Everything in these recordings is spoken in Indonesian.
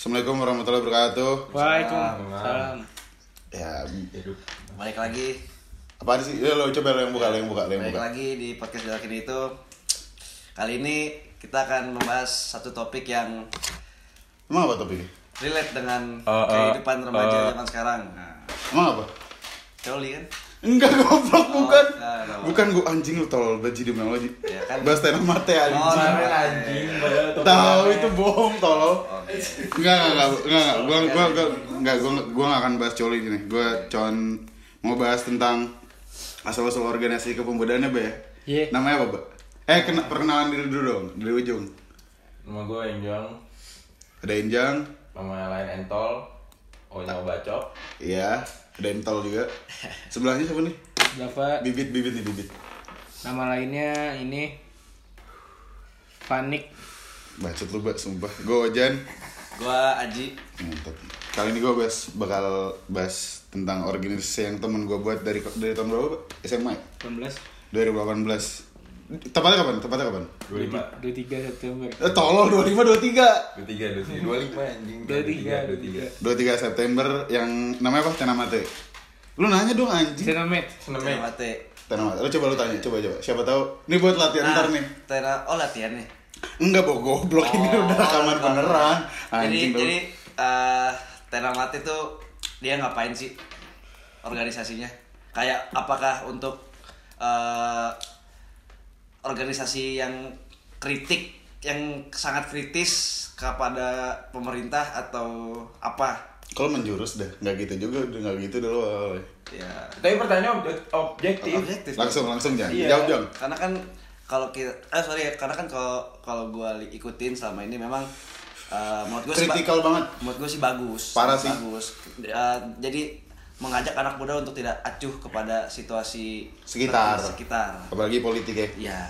Assalamualaikum warahmatullahi wabarakatuh. Waalaikumsalam. Ya, hidup Balik lagi, apa sih? Ya lo coba lo yang buka, lo yang buka, lo yang balik buka. lagi di podcast Jalan Kini itu. Kali ini kita akan membahas satu topik yang Emang apa topiknya? relate dengan Eh, eh, kehidupan remaja eh. zaman sekarang. Nah, Emang apa? Coli kan? Enggak goblok bukan. enggak, enggak. Bukan gua anjing lu tolol banget jadi bilang lagi. Ya kan? Bahas tenang mate Oh, anjing. iya. anjing padahal topik Tahu itu bohong tolol. Oke. Enggak, enggak, enggak, enggak, enggak. Gua gua gua enggak gua gua enggak akan bahas coli gini. Gua cuman mau bahas tentang asal-usul organisasi kepemudaan ya, Ba ya? Iya. Namanya apa, Ba? Eh, kena, perkenalan diri dulu dong, dari ujung. nama gue Enjong Ada Enjang, nama lain Entol oh nyawa bacok iya, ada Entol juga. Sebelahnya siapa nih? Dava Bibit, bibit nih, bibit. nama lainnya ini Panik. Bacot lu, Mbak, sumpah. Gue Ojan. Gua Aji. Mantap. Kali ini gue bahas, bakal bahas tentang organisasi yang temen gue buat dari dari tahun berapa, Pak? SMA ya? 18 2018. Tepatnya kapan? Tepatnya kapan? 25 23 September. Eh, tolol 25 23. 23 23 25 anjing 23 23 23 September yang namanya apa? Tenamate. Lu nanya dong anjing. Senamet. Senemek Mate. Tenamate. Lu coba lu tanya, coba coba. Siapa tahu. Ini buat latihan Nah, ntar nih. Tena, oh latihan nih. Enggak, Bo, goblok ini udah rekaman oh, beneran. Jadi Anjing jadi eh Tena Mate tuh dia ngapain sih organisasinya? Kayak apakah untuk eh organisasi yang kritik yang sangat kritis kepada pemerintah atau apa? Kalau menjurus dah, nggak gitu juga, udah nggak gitu dulu. Ya tapi pertanyaan objek- objektif objektif. Langsung langsung jangan. Iya. Jawab dong. Karena kan kalau kita eh sorry ya, karena kan kalau kalau gue ikutin selama ini memang eh, menurut gue Kritikal banget. menurut gue sih bagus Parah sih. bagus Eh, jadi mengajak anak muda untuk tidak acuh kepada situasi Sekitar. sekitar Apalagi politik ya. ya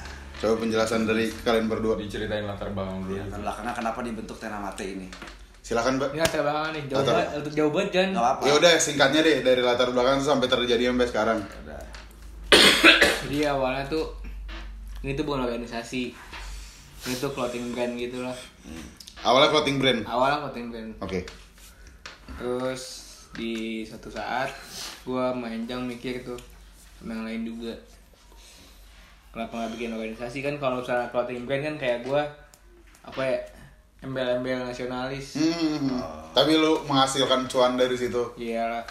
Coba penjelasan dari kalian berdua. diceritain latar belakang dulu latar belakangnya kenapa dibentuk Tenamate ini Silakan, Mbak. Ini latar belakang nih. Jauh banget, untuk jauh banget Jan. nggak apa-apa Ya udah singkatnya deh dari latar belakang sampai terjadi sampai sekarang. Udah. Jadi awalnya tuh ini tuh bukan organisasi. Ini tuh clothing brand gitu lah. Awalnya clothing brand. Awalnya clothing brand. Oke. Terus di suatu saat gua main jang mikir tuh sama yang lain juga. Kenapa nggak bikin organisasi kan kalau misalnya clothing brand kan kayak gua apa ya embel-embel nasionalis. Hmm. Tapi lu menghasilkan cuan dari situ. Iyalah.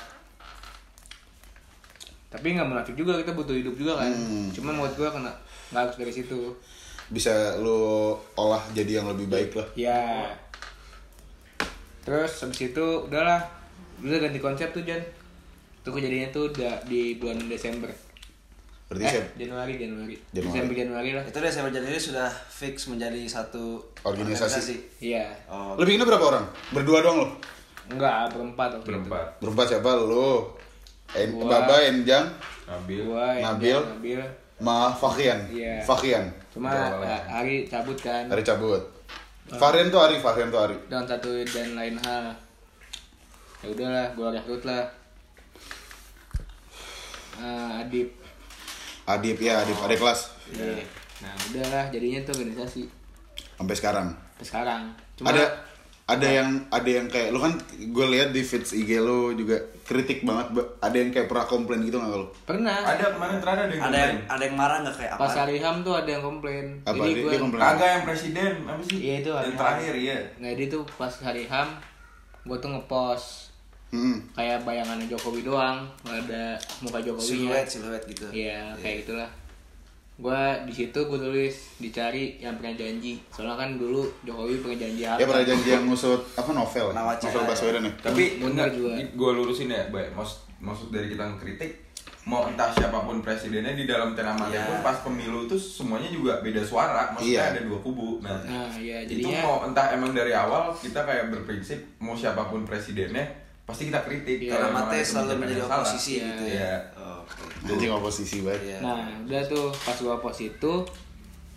Tapi nggak munafik juga kita butuh hidup juga kan. Hmm. Cuma menurut gua kena nggak harus dari situ. Bisa lu olah jadi yang lebih baik lah. Ya. Terus habis itu udahlah. Udah ganti konsep tuh Jan. Itu kejadiannya tuh udah di bulan Desember. Berarti eh, Januari, Januari. Januari. Desember Januari lah. itu Desember Januari sudah fix menjadi satu Organisasi. Iya. oh Lu bikinnya berapa orang? Berdua doang lu? Enggak, berempat waktu itu. berempat Berempat siapa lu? En, Gua. Baba, Enjang, Nabil Gua, Jan, Nabil. Nabil. Ma Fakian. Iya. Fakian. Cuma Jawa eh, Ari cabut kan. Hari cabut. Varian tuh Ari, varian tuh Ari. Dan satu dan lain hal. Ya udahlah, gua rekrut lah. Ah, Adip. Adip ya, Adip, adik kelas. Iya. Nah, udahlah jadinya tuh organisasi Sampai sekarang. sampai sekarang. Cuma ada ada yang ada yang kayak lu kan gue lihat di feeds IG lu juga kritik banget Ba. ada yang kayak pernah komplain gitu nggak lu pernah ada kemarin terakhir ada yang ada yang ada yang marah nggak kayak apa pas hari ham tuh ada yang komplain. Apa? Jadi Dia- gua dia komplain. kagak yang presiden apa sih Iya, itu yang terakhir iya Nah, dia tuh pas hari ham gua tuh ngepost Hmm. kayak bayangannya Jokowi doang, nggak ada muka Jokowi. siluet siluet gitu Iya, kayak gitulah. Gua di situ gua tulis dicari yang pernah janji. Soalnya kan dulu Jokowi pernah janji apa? ya pernah janji yang ngusut apa novel Nawacita, novel ya. Baswedan ya tapi Bener enggak juga. gue lurusin ya baik maksud maksud dari kita ngekritik mau entah siapa pun presidennya di dalam tenamate Iya. pun pas pemilu itu semuanya juga beda suara maksudnya Iya. ada dua kubu nah Nah, iya itu jadinya mau entah emang dari awal kita kayak berprinsip mau siapa pun presidennya pasti kita kritik kalau emang Tenamate ada selalu menjadi salah. oposisi Iya. gitu ya Iya. Oh, oke. anjing oposisi banget Iya. Nah, udah tuh pas gua post itu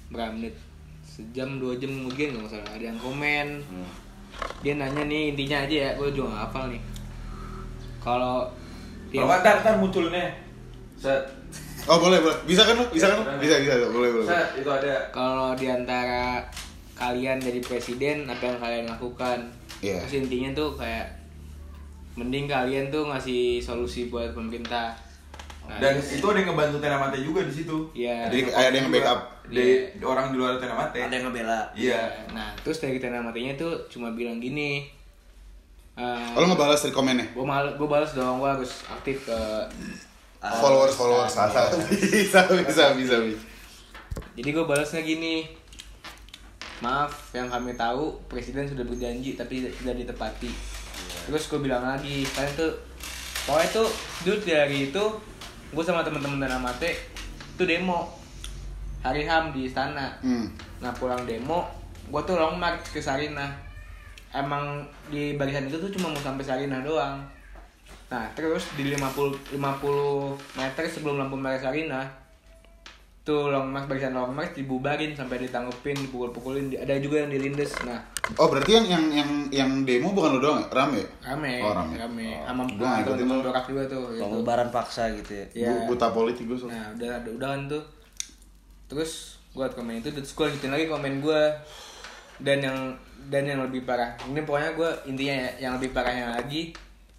berapa menit? Sejam dua jam kemudian nggak masalah ada yang komen. Hmm. Dia nanya nih intinya aja ya, gua juga nggak hafal nih. Kalau kalau nggak, ntar ntar munculnya set oh boleh boleh bisa kan lu bisa kan lu Iya, bisa bisa boleh boleh set itu ada kalau di antara kalian jadi presiden apa yang kalian lakukan Iya. terus intinya tuh kayak mending kalian tuh ngasih solusi buat pemerintah Nah, Dan terus- itu ada yang ngebantu Tenamate juga di situ. Iya. Jadi ada yang backup. Di orang di luar Tenamate. Ada yang ngebela. Iya. Nah, terus dari tenda matinya tuh cuma bilang gini. eh, Oh, lo ngebalas dari komennya? gue mal gue balas dong gue harus aktif ke Ah, followers followers iya. bisa bisa bisa bisa jadi gue balasnya gini maaf yang kami tahu presiden sudah berjanji tapi tidak ditepati terus gue bilang lagi kalian tuh pokoknya tuh dulu dari itu gue sama temen-temen dan amate itu demo hari ham di istana hmm. Nah pulang demo, gue tuh long march ke Sarinah. Emang di barisan itu tuh cuma mau sampai Sarinah doang. Nah terus di 50 50 meter sebelum lampu merah Sarinah, tuh long march barisan long march dibubarin sampai ditanggepin, dipukul-pukulin. Di- Ada juga yang dilindes. Nah oh berarti yang yang yang yang demo bukan lo doang ya rame ya? rame, Oh, rame. Sama Gua ngikutin tuh. dorak juga tuh. gitu. Pengubaran paksa gitu ya. Ya. Bu- buta politik gue soalnya Nah udah ada udahan tuh Terus gue komen itu Terus gue lanjutin lagi komen gue Dan yang dan yang lebih parah Ini pokoknya gue intinya ya, Yang lebih parahnya lagi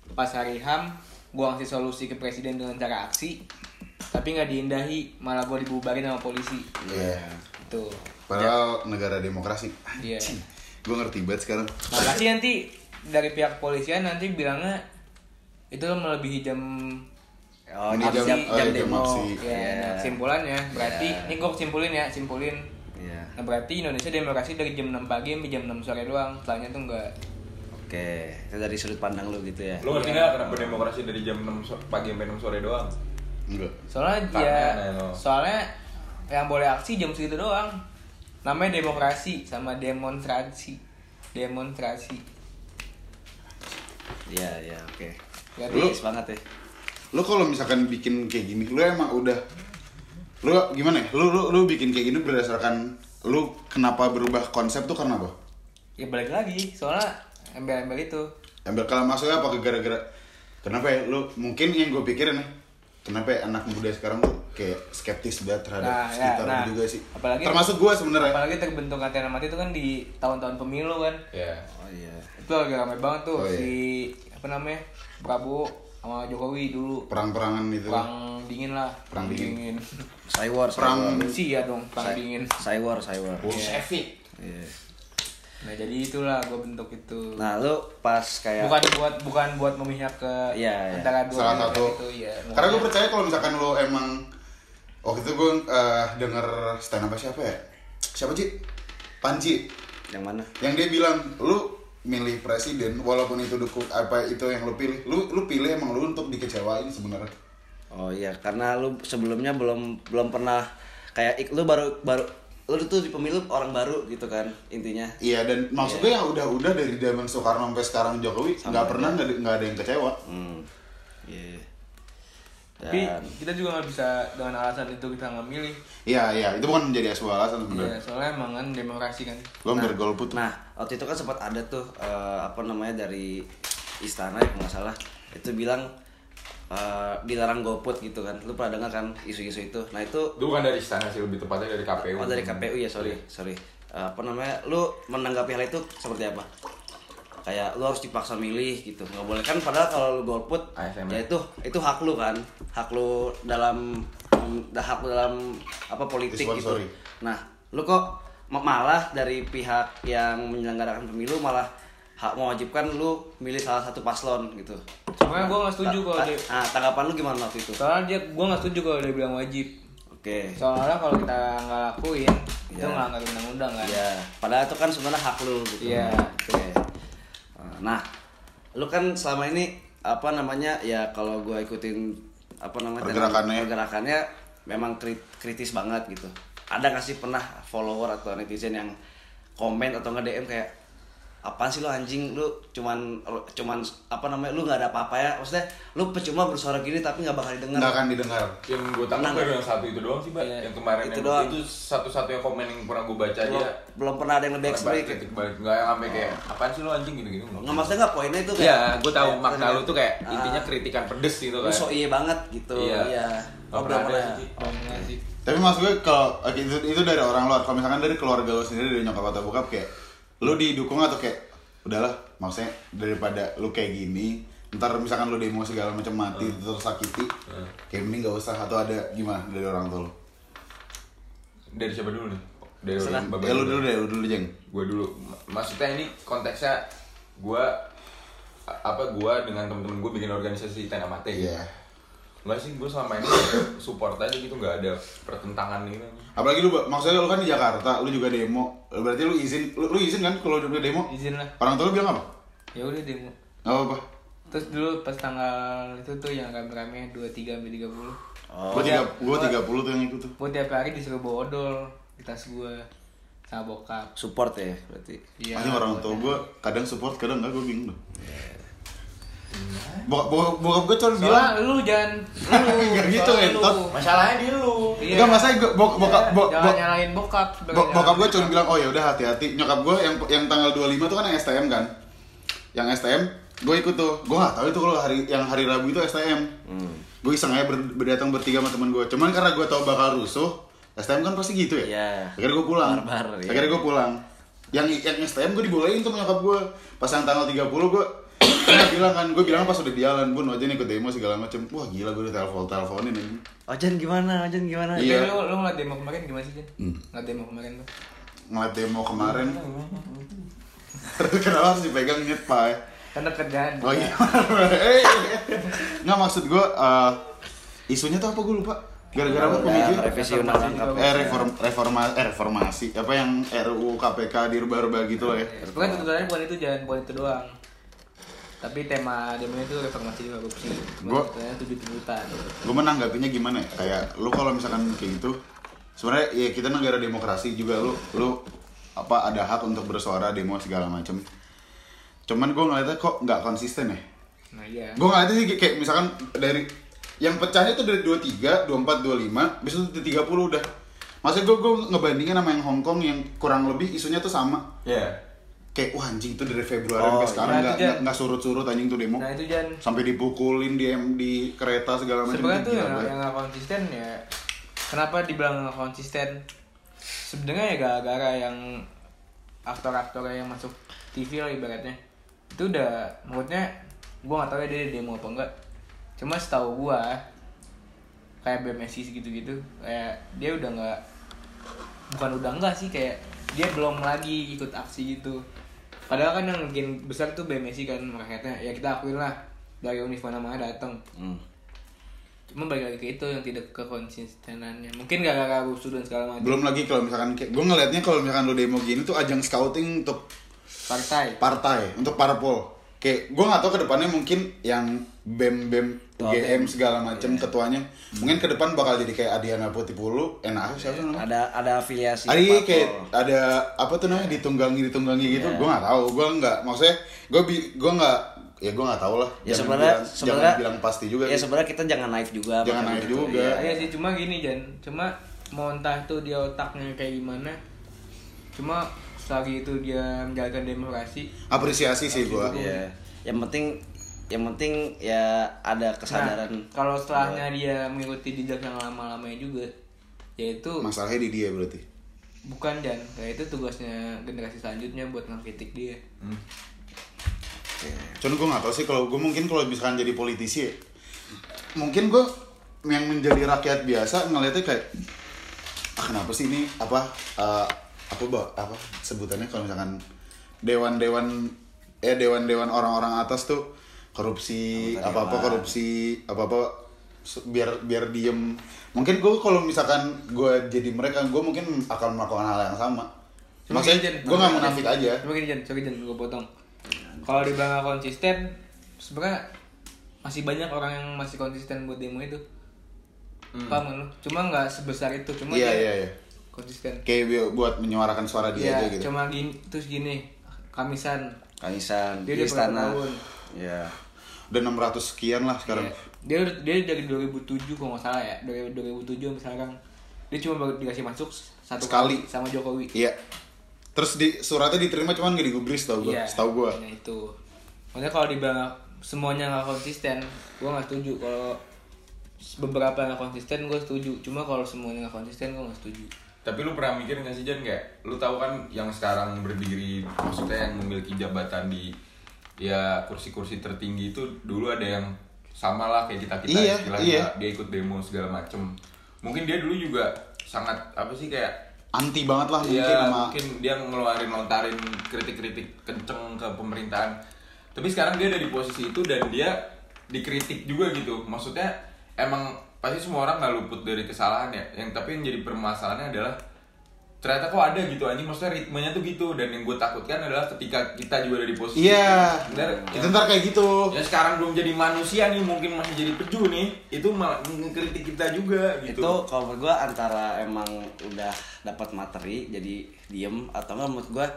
Pas hari HAM Gue ngasih solusi ke presiden dengan cara aksi Tapi nggak diindahi Malah gue dibubarin sama polisi Iya. Tuh padahal negara demokrasi Iya. Gue ngerti banget sekarang Makasih nanti dari pihak kepolisian nanti bilangnya itu melebihi jam Oh, Ini jam, jam- jam, oh, jam iya, jam demo. aksi. Ya, Iya. nah, kesimpulannya berarti Iya. ini gue simpulin ya, simpulin. Iya. Nah, berarti Indonesia demokrasi dari jam 6 pagi sampai jam 6 sore doang. Setelahnya tuh enggak. Oke, itu dari sudut pandang lu gitu ya. Lo ngerti nggak kenapa demokrasi dari jam 6 so- pagi sampai 6 sore doang? enggak Soalnya Karena ya lo. soalnya yang boleh aksi jam segitu doang. Namanya demokrasi sama demonstrasi. Demonstrasi. Iya, iya, oke. Berarti Lu- Bagus banget ya. lo kalau misalkan bikin kayak gini lo emang udah lo gimana ya lo lo lo bikin kayak gini berdasarkan lo kenapa berubah konsep tuh karena apa ya balik lagi soalnya embel-embel itu. ambil kalau masuknya apa ke gara-gara kenapa ya lo mungkin yang gue pikirin nih kenapa ya anak muda sekarang tuh kayak skeptis banget terhadap Nah, ya, sekitar nah. juga sih Apalagi- termasuk gue sebenarnya Apalagi terbentuk antena mati itu kan di tahun-tahun pemilu kan. Iya. Oh iya. Itu lagi ramai banget tuh Oh, iya. si apa namanya? Prabowo sama Jokowi dulu perang-perangan itu perang dingin lah Perang dingin. Cywar, Perang- sih ya dong perang dingin Cywar, Cywar. Bolshevik. Iya. Nah jadi itulah gue bentuk itu. Nah, lu pas kayak bukan buat bukan buat memihak ke iya. antara dua salah satu. itu ya karena gue percaya kalau misalkan lo emang waktu itu gue eh, denger stand up siapa ya? Siapa sih Panji. Yang mana? yang dia bilang lu milih presiden walaupun itu dukung apa itu yang lu pilih lu lu pilih emang lu untuk dikecewain sebenarnya. Oh iya, karena lu sebelumnya belum belum pernah kayak lu baru baru lu tuh di pemilu orang baru gitu kan intinya. iya dan maksudnya yang udah-udah dari zaman Soekarno sampai sekarang Jokowi nggak pernah nggak ada- yang kecewa. Hmm. Iya. tapi Dan kita juga nggak bisa dengan alasan itu kita nggak milih. Iya iya itu bukan menjadi sebuah alasan Iya, sebenarnya soalnya emang kan demokrasi kan. Gue hampir golput Nah, waktu itu kan sempat ada tuh eh, apa namanya dari istana ya kalau nggak salah itu bilang eh, dilarang golput gitu kan. Lu pernah dengar kan isu-isu itu? Nah itu Itu bukan dari istana sih, lebih tepatnya dari KPU. oh dari KPU ya sorry sorry. Eh, apa namanya? Lu menanggapi hal itu seperti apa? Kayak lu harus dipaksa milih gitu nggak boleh kan padahal kalau lu golput ASM. ya itu itu hak lu kan hak lu dalam mm, hak lu dalam apa politik gitu Disponsori. Nah, lu kok ma- malah dari pihak yang menyelenggarakan pemilu malah hak mewajibkan lu milih salah satu paslon gitu. sebenarnya gue nggak setuju kalau Ta- dia Nah, tanggapan lu gimana waktu itu? soalnya dia gue nggak setuju kalau dia bilang wajib Oke. soalnya kalau kita nggak lakuin itu Iya. nggak nggak undang-undang kan Iya, padahal itu kan sebenarnya hak lu gitu. Iya. Oke. Nah, lu kan selama ini apa namanya ya kalau gua ikutin apa namanya Pergerakannya. pergerakannya memang krit- kritis banget gitu. Ada nggak sih pernah follower atau netizen yang komen atau nge DM kayak apaan sih lu anjing lu cuman cuman apa namanya lu nggak ada apa-apa ya maksudnya lu percuma bersuara gini tapi nggak bakal didengar nggak akan didengar Yang gue tangkap Nah, baru yang satu itu doang sih, Mbak. Iya. Yang kemarin Itu yang doang. itu satu-satunya komen yang pernah gue baca belum, aja. belum pernah ada yang lebih ekstrim balik enggak yang sampai kayak apaan sih lu anjing gitu-gitu belum. nggak maksudnya nggak poinnya itu kayak Iya, gue tahu makna lu tuh kayak Ah. intinya kritikan pedes gitu lu kan. so iya banget gitu Iya. Nggak oh pernah ada pernah sih. Kalau nggak sih. tapi maksudnya kalau oke, itu itu dari orang luar kalau misalkan dari keluarga lo sendiri dari nyokap atau bokap kayak lu didukung atau kayak udahlah maksudnya daripada lu kayak gini ntar misalkan lu demo segala macam mati terus sakiti kayak mending gak usah atau ada gimana dari orang tua lu? Dari siapa dulu nih? Dari. Bapak ya lu dulu. deh lu dulu jeng. Gue dulu. Maksudnya ini konteksnya gue apa gue dengan temen-temen gue bikin organisasi Tena Mate Iya. Enggak sih, gue selama ini support aja gitu, nggak ada pertentangan gitu apalagi lu maksudnya lu kan di Jakarta lu juga demo. Berarti lu izin lu, lu izin kan kalau udah demo? Izin lah. Orang tua lu bilang apa? Ya udah demo. Nggak apa-apa. Terus dulu pas tanggal itu tuh yang rame-rame 23 sampai 30 Oh. gua tiga gua puluh tuh yang ikut tuh. gue tiap hari disuruh bawa odol di tas gue sama bokap. Support ya berarti. iya Makanya orang tua gua kadang support kadang enggak gua bingung bokap bokap bokap gua cuma bilang lu jangan lu Nggak gitu, lu. Masalahnya di lu. Iya. Enggak masa gua bok, bokap Iya, bok, jangan bok, nyalain bokap Bok- bokap gue cuma bilang oh ya udah hati-hati. Nyokap gue yang yang tanggal 25 tuh kan yang STM kan? Yang STM gue ikut tuh. Gue nggak tahu itu kalau hari yang hari Rabu itu STM gue iseng aja ber- berdatang bertiga sama temen gue cuman karena gue tahu bakal rusuh STM kan pasti gitu ya? Iya. akhirnya gue pulang. Barbar, iya. akhirnya gue pulang. Yang yang STM gue dibolehin tuh nyokap gue pas yang tanggal 30 gue kan bilang kan gue bilang pas udah di jalan bun aja nih ikut demo segala macem wah gila gue udah telepon teleponin ini Ojan gimana? Ojan gimana? Iya. lu lu ngeliat demo kemarin gimana sih Jen? Hmm. Ngeliat demo kemarin tuh ngeliat demo kemarin kenapa harus dipegang nyet pak kan deket kan Oh iya. Eh, Nggak maksud gue eh, isunya tuh apa gue lupa. Gara-gara apa pemikiran? revisi undang-undang KPK. Eh reform reforma eh reformasi apa yang RUU KPK dirubah-rubah gitu loh ya. Bukan tuntutannya bukan itu jangan bukan itu doang. Tapi tema demonya itu reformasi korupsi. Gua- tujuh tuntutan. Gue menanggapinya gimana ya? Kayak lu kalau misalkan kayak gitu sebenarnya ya kita negara demokrasi juga lu lu apa ada hak untuk bersuara demo segala macem. Cuman gue ngeliatnya kok nggak konsisten ya. Nah iya. Gue ngeliatnya sih kayak misalkan dari yang pecahnya tuh dari 23, 24, 25, besok tuh 30 udah. Maksudnya gue gue ngebandingin sama yang Hong Kong yang kurang lebih isunya tuh sama. Iya. Kayak wah anjing tuh dari Februari Oh, sampai sekarang iya. nggak Nah, itu, Jan. nggak nggak surut-surut anjing tuh demo. Nah itu Jan. Sampai dipukulin di di kereta segala macam. Sebenarnya tuh yang yang nggak konsisten ya. Kenapa dibilang nggak konsisten? Sebenarnya ya gara-gara yang aktor-aktor yang masuk TV lah ibaratnya itu udah menurutnya gue nggak tahu ya dia demo apa enggak cuma setahu gue kayak BMSI gitu-gitu kayak dia udah nggak bukan udah enggak sih kayak dia belum lagi ikut aksi gitu padahal kan yang bikin besar tuh BMSI kan rakyatnya ya kita akuin lah dari univ mana-mana datang Hmm. cuma balik lagi ke itu yang tidak kekonsistenannya. Mungkin gara-gara rusuh dan segala macam. Belum lagi kalau misalkan gue ngelihatnya kalau misalkan lo demo gini tuh ajang scouting untuk partai. Partai untuk parpol kayak gue nggak tahu ke depannya mungkin yang bem bem UGM segala macam ketuanya mungkin ke depan bakal jadi kayak Adiana Putipulu enak siapa sih namanya Ada ada afiliasi. Ada parpol. kayak ada apa tuh namanya ditunggangi ditunggangi gitu gue nggak tahu gue nggak maksudnya gue bi gue nggak ya gue nggak tahu lah Ya sebenarnya bilang- sebenarnya jangan bilang pasti juga Ya sebenarnya kita jangan naif juga. Jangan naif gitu. juga. Iya. Iya sih cuma gini Jan cuma mau entah tuh dia otaknya kayak gimana cuma selagi itu dia menjalankan demokrasi. Apresiasi sih gue Iya. Yang penting yang penting ya ada kesadaran. Nah, kalau setelahnya dia mengikuti jejak yang lama-lamanya juga yaitu masalahnya di dia berarti. Bukan Jan kayak itu tugasnya generasi selanjutnya buat ngekritik dia. Cuman gue gak tau sih kalau gue mungkin kalau misalkan jadi politisi ya, mungkin gue yang menjadi rakyat biasa ngeliatnya kayak ah kenapa sih ini? Apa eh, apa bah, apa sebutannya? Kalau misalkan dewan-dewan eh dewan-dewan orang-orang atas tuh korupsi apa-apa korupsi apa-apa biar biar diem. Mungkin gue kalau misalkan gue jadi mereka gue mungkin akan melakukan hal yang sama. Cuma maksudnya Jan. gue nggak Cuma munafik aja. Cuma gini Jan, sorry Jan, gue potong. Kalau dibilang konsisten, sebenarnya masih banyak orang yang masih konsisten buat demo itu. Paham kan lu? Cuma nggak sebesar itu, cuma dia iya iya konsisten. kayak buat menyuarakan suara dia Iya, aja gitu cuma gini, terus gini, Kamisan, Kamisan Dia di istana. Iya. udah 600 sekian lah sekarang Iya. dia dia dari 2007 kalau nggak salah ya, dari 2007 sampai sekarang dia cuma dikasih masuk satu kali sama Jokowi. iya terus di suratnya diterima cuman gak digubris tau gue Iya. setahu gue Nah itu. Makanya kalau dibilang semuanya nggak konsisten, gue nggak setuju. Kalau beberapa nggak konsisten, gue setuju. Cuma kalau semuanya nggak konsisten, gue nggak setuju. Tapi lu pernah mikir nggak sih Jan kayak lu tahu kan yang sekarang berdiri maksudnya yang memiliki jabatan di ya kursi-kursi tertinggi itu dulu ada yang sama lah kayak kita kita Iya, iya. dia ikut demo segala macem. Mungkin dia dulu juga sangat apa sih kayak anti banget lah mungkin Iya, sama mungkin dia ngeluarin lontarin kritik-kritik kenceng ke pemerintahan. Tapi sekarang dia ada di posisi itu dan dia dikritik juga gitu. Maksudnya emang pasti semua orang nggak luput dari kesalahan ya. Yang tapi yang jadi permasalahannya adalah ternyata kok ada gitu anjing. Maksudnya ritmenya tuh gitu. Dan yang gue takutkan adalah ketika kita juga ada di posisi iya. itu, ntar itu ntar kayak gitu. Ya sekarang belum jadi manusia nih. Mungkin masih jadi peju nih. Itu malah ngekritik kita juga gitu. Itu kalau menurut gue antara emang udah dapat materi jadi diem atau enggak menurut gue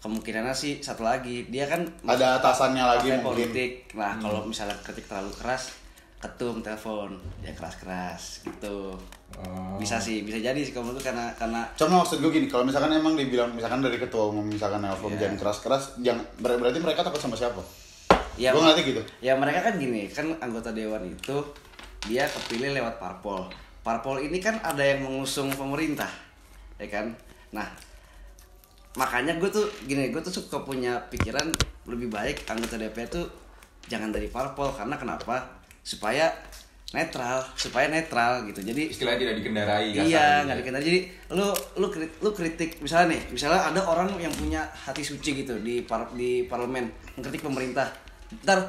kemungkinannya sih satu lagi. Dia kan Ada atasannya lagi mungkin. politik. Nah kalau misalnya kritik terlalu keras ketum telepon ya keras keras gitu Oh. bisa sih bisa jadi sih kalau menurut gue karena karena Cuma maksud gue gini, kalau misalkan emang dibilang misalkan dari ketua umum misalkan nelfon Iya. jangan keras-keras, jangan ber- berarti mereka takut sama siapa? ya gue ngeliatnya gitu. ya mereka kan gini kan anggota dewan itu dia kepilih lewat parpol parpol ini kan ada yang mengusung pemerintah ya kan nah makanya gue tuh gini gue tuh suka punya pikiran lebih baik anggota DPR tuh jangan dari parpol karena kenapa supaya netral supaya netral gitu jadi istilahnya tidak dikendarai Iya, kasarnya. nggak dikenal. Jadi lu lu krit- lu kritik misalnya nih, misalnya ada orang yang punya hati suci gitu di par- di parlemen mengkritik pemerintah. Ntar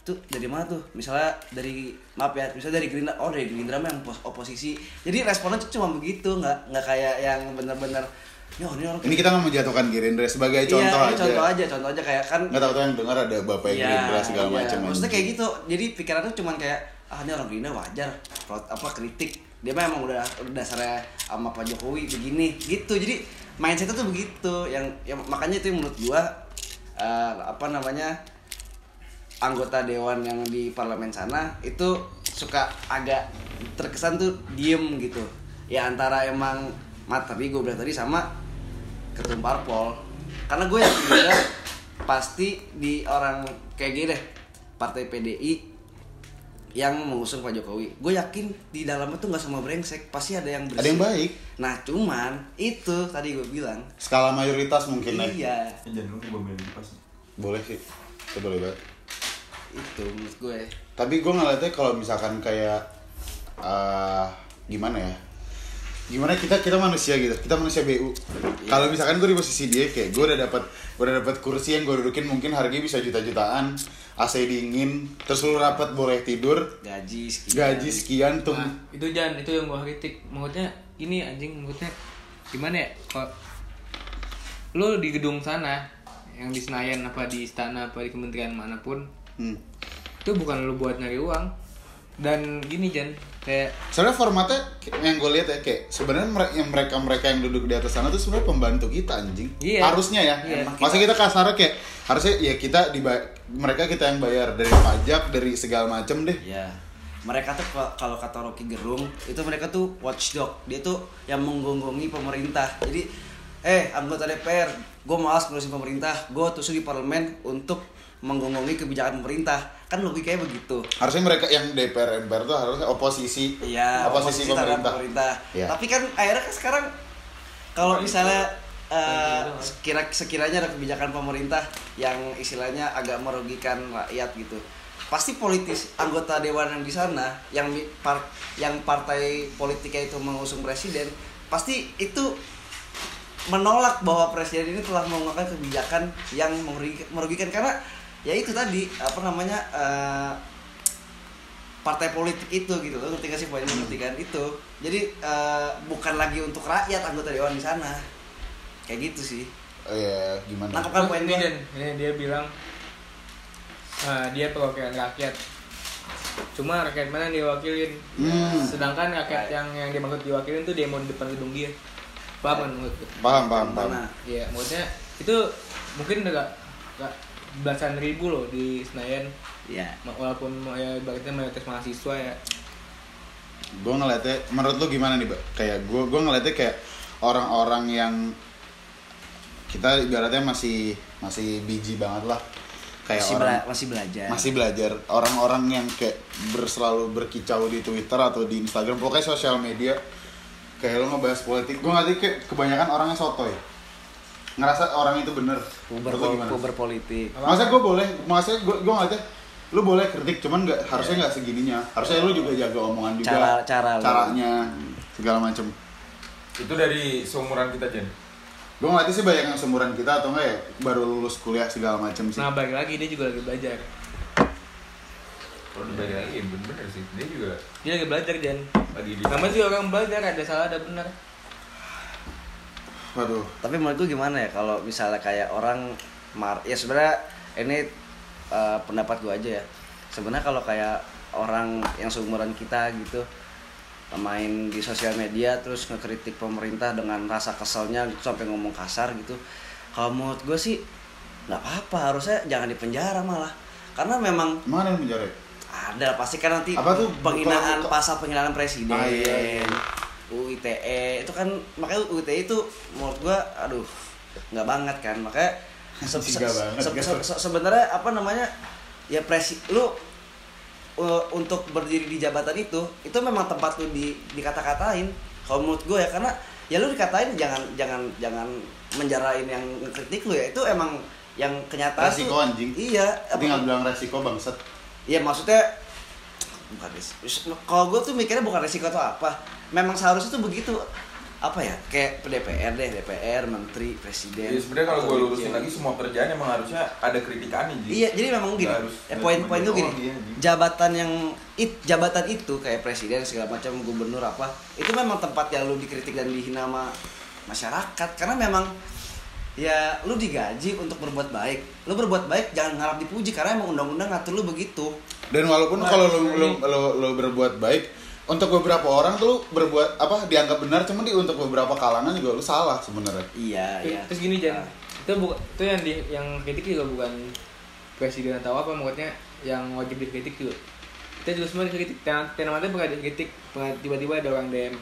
tuh dari mana tuh? Misalnya dari maaf ya, misalnya dari Gerindra. Oh, dari Gerindra mah yang pos- oposisi. Jadi responnya cuma begitu, nggak nggak kayak yang bener-bener Yo, ini orang Ini kita nggak menjatuhkan Gerindra sebagai Iya, contoh aja. contoh aja, contoh aja kayak kan Nggak tahu tuh yang dengar ada bapak yang Iya, Gerindra segala iya. macam. Maksudnya kayak gitu. Jadi pikirannya cuman kayak ah ini orang Gerindra wajar, apa kritik. Dia mah emang udah dasarnya sama Pak Jokowi begini gitu. Jadi mindsetnya tuh begitu. Yang yang makanya itu yang menurut gua eh, apa namanya anggota dewan yang di parlemen sana itu suka agak terkesan tuh diem gitu. Ya antara emang materi gue bilang tadi sama ketum parpol karena gue yakin juga pasti di orang kayak gini deh partai PDI yang mengusung Pak Jokowi gue yakin di dalamnya tuh nggak semua brengsek pasti ada yang bersih Ada yang baik. nah cuman itu tadi gue bilang Skala mayoritas mungkin ya. iya jangan lupa gue beli pas Boleh sih. Itu boleh banget. itu menurut gue Tapi gue ngeliatnya kalau misalkan kayak eh gimana ya? Gimana kita kita manusia gitu, kita manusia BU. Kalau misalkan gue di posisi dia kayak gue udah dapat gue udah dapat kursi yang gue dudukin mungkin harganya bisa juta-jutaan, AC dingin, terus lu rapat boleh tidur, gaji sekian gaji sekian tuh. Nah, itu jangan itu yang gua kritik. Maksudnya ini anjing maksudnya gimana ya? Kok lu di gedung sana yang di Senayan apa di istana apa di kementerian mana pun Hmm. itu bukan lu buat nyari uang dan gini Jan kayak Soalnya formatnya yang gue lihat ya kayak sebenarnya yang mereka mereka yang duduk di atas sana tuh sebenarnya pembantu kita anjing. Iya. Harusnya ya. Iya. Masa kita kasarnya kayak harusnya ya kita di mereka kita yang bayar dari pajak dari segala macem deh. ya mereka tuh kalau- kalau kata Rocky Gerung itu mereka tuh watchdog dia tuh yang menggonggongi pemerintah jadi eh anggota DPR gue malas ngurusin pemerintah gue tusuk di parlemen untuk menggonggongi kebijakan pemerintah kan logikanya begitu Harusnya mereka yang DPR MPR tuh harusnya oposisi. Iya, oposisi, terhadap pemerintah. pemerintah. Iya. Tapi kan akhirnya kan sekarang kalau misalnya eh, sekira sekiranya ada kebijakan pemerintah yang istilahnya agak merugikan rakyat gitu. Pasti politis anggota dewan yang di sana yang par- yang partai politiknya itu mengusung presiden pasti itu menolak bahwa presiden ini telah melakukan kebijakan yang merugi- merugikan karena ya itu tadi apa namanya eh, partai politik itu gitu loh ngerti gak sih poinnya ngerti kan itu jadi eh, bukan lagi untuk rakyat anggota dewan di sana kayak gitu sih Oh, iya, gimana? nangkep kan poin ini gua? Jan ini dia bilang ah, dia perwakilan rakyat cuma rakyat mana yang diwakilin Hmm. sedangkan rakyat yang yang dia maksud diwakilin tuh demo di depan gedung dia paham kan menurut? Paham, paham, paham. Mana? Iya, maksudnya itu mungkin udah gak, gak belasan ribu loh di Senayan. Ya walaupun ya ibaratnya mayoritas mahasiswa ya. Gue ngeliatnya menurut lu gimana nih mbak? Kayak gue gue ngeliatnya kayak orang-orang yang kita ibaratnya masih masih biji banget lah. Kayak masih, orang bela- masih belajar. masih belajar. Orang-orang yang kayak berselalu berkicau di Twitter atau di Instagram pokoknya sosial media. Kayak lo ngebahas politik gue ngerti kayak kebanyakan orangnya sotoy ngerasa orang itu bener puber, gimana? puber politik Maksudnya gue boleh, maksudnya gue gue ngerti lu boleh kritik cuman nggak harusnya nggak segininya harusnya lu juga jaga omongan juga Cara- cara lu. caranya segala macem Itu dari seumuran kita Jen. gue ngerti sih banyak yang seumuran kita atau enggak ya baru lulus kuliah segala macem sih Nah balik lagi dia juga lagi belajar. Kalau dibalik lagi ya bener-bener sih. Dia juga Dia lagi belajar Jan. lagi di Sama sih orang belajar ada salah ada benar. Waduh. Tapi menurut gue gimana ya kalau misalnya kayak orang mar ya sebenarnya ini eh, pendapat gue aja ya. Sebenarnya kalau kayak orang yang seumuran kita gitu main di sosial media terus ngekritik pemerintah dengan rasa keselnya gitu sampai ngomong kasar gitu kalau menurut gue sih nggak apa-apa harusnya jangan dipenjara malah. Karena memang mana yang penjara? Ada pasti kan nanti Apa tuh? penghinaan pasal penghinaan presiden. Ah, iya, iya. UITE itu kan makanya UITE itu menurut gua aduh nggak banget kan makanya se- se- banget, se- kan? se- se- sebenarnya apa namanya ya presi lu uh, untuk berdiri di jabatan itu itu memang tempat lu di dikata-katain kalau menurut gue ya karena ya lu dikatain jangan jangan jangan menjarain yang kritik lu ya itu emang yang kenyataan Resiko, tuh- anjing. iya tinggal bilang resiko bangsat Iya maksudnya bukan resiko. Kalau gue tuh mikirnya bukan resiko atau apa. Memang seharusnya tuh begitu. Apa ya? Kayak DPR deh, DPR, menteri, presiden. Ya, sebenarnya kalau gue atau lurusin dirjen. lagi semua kerjaan emang harusnya ada kritikannya Ji. Iya, jadi memang gini. Harus- eh, nggak poin-poin tuh gini. iya. Jabatan yang it, jabatan itu kayak presiden segala macam gubernur apa, itu memang tempat yang lu dikritik dan dihina sama masyarakat karena memang ya lu digaji untuk berbuat baik. Lu berbuat baik jangan ngarap dipuji karena emang undang-undang ngatur lu begitu. dan walaupun Nah, kalau lu, lu, lu, lu berbuat baik untuk beberapa orang tuh lu berbuat apa dianggap benar cuman di untuk beberapa kalangan juga lu salah sebenarnya Iya, iya. Terus gini Jan, Nah. itu bukan itu yang di yang kritik juga bukan presiden atau apa maksudnya yang wajib dikritik juga. Kita juga semua dikritik. Tenang tenang pernah dikritik, tiba-tiba ada orang DM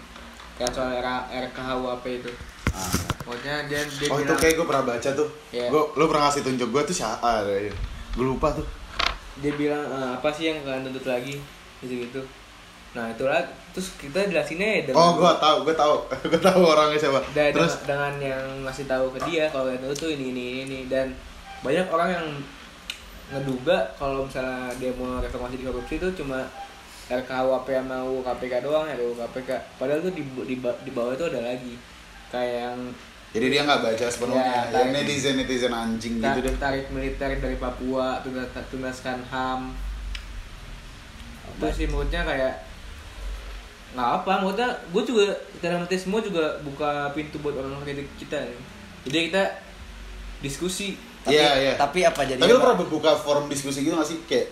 kayak soal R- RKHUAP itu. Ah. Pokoknya dia dia oh itu bilang kayak gue pernah baca tuh. Iya. gue lu pernah ngasih tunjuk gue tuh siapa ya gue lupa tuh. Dia bilang "Eh, apa sih yang kalian tuntut lagi? Gitu gitu. Nah itulah terus kita jelasinnya ya dengan oh gue tahu gue tahu. Gue tahu orangnya siapa. Dan terus? dengan, dengan yang ngasih tahu ke dia kalau itu tuh ini ini ini dan banyak orang yang ngeduga kalau misalnya dia mau reformasi di korupsi itu cuma RKUHP sama UU KPK doang RUU KPK padahal tuh di, di, di bawah itu ada lagi. Kayak yang jadi dia nggak baca sepenuhnya Ya, yang tarik- netizen netizen anjing ta- gitu deh. tarik militer dari Papua tunas tunaskan HAM itu sih menurutnya kayak nggak apa menurutnya gue juga kita nanti semua juga buka pintu buat orang kritik kita nih. jadi kita diskusi Tapi, Iya, iya. tapi apa jadi tapi lu pernah buka forum diskusi gitu gak sih? Kayak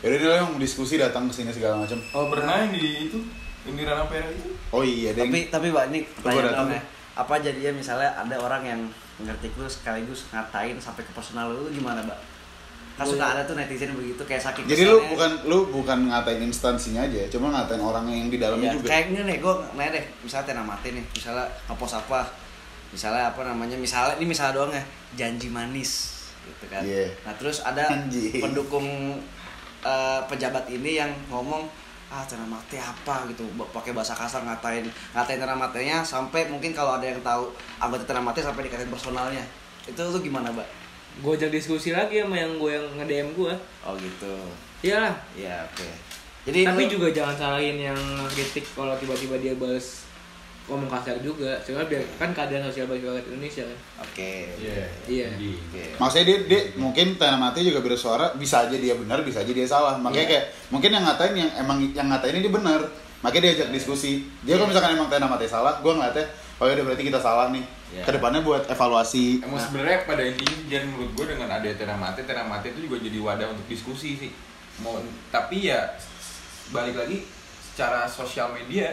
yaudah dia yang diskusi datang ke sini segala macam. Oh pernah yang di itu Indira Ampera itu? oh iya deh tapi tapi mbak ini Gua pertanyaan datang. dong ya? Apa jadinya misalnya ada orang yang ngerti lu sekaligus ngatain sampai ke personal lu, gimana mbak kan suka ada tuh netizen begitu kayak sakit jadi lu bukan lu bukan ngatain instansinya aja cuma ngatain orang yang di dalamnya Iya, juga. kayak nih gue nanya deh misalnya tenang mati nih misalnya ngepost apa? Misalnya apa namanya misalnya ini misalnya doang ya janji manis gitu kan. Iya. nah terus ada Anjing. pendukung eh, pejabat ini yang ngomong ah mati apa? gitu. Pakai bahasa kasar ngatain ngatain tenang matinya sampai mungkin kalau ada yang tahu anggota tenang mati sampai dikatain personalnya. Itu lu gimana mbak? Gue ajak diskusi lagi sama yang gue yang nge DM gue oh gitu. Iyalah. Ya oke. Jadi tapi lu- juga jangan salahin yang kritik kalau tiba-tiba dia balas ngomong kasar juga. Soalnya biar kan keadaan sosial masyarakat Indonesia kan. Oke. Iya. Iya. Jadi, maksudnya dia, dia mungkin tanah mati juga bersuara bisa aja dia benar bisa aja dia salah. Makanya Iya. kayak mungkin yang ngatain yang emang yang ngatain ini dia benar. Makanya dia ajak diskusi. Dia kalau misalkan emang tanah mati salah gue ngeliatnya oh ya berarti kita salah nih. Iya. ke depannya buat evaluasi. Emang sebenarnya pada intinya jangan menurut gue dengan ada tenang mati itu juga jadi wadah untuk diskusi sih. Mau tapi ya balik lagi secara sosial media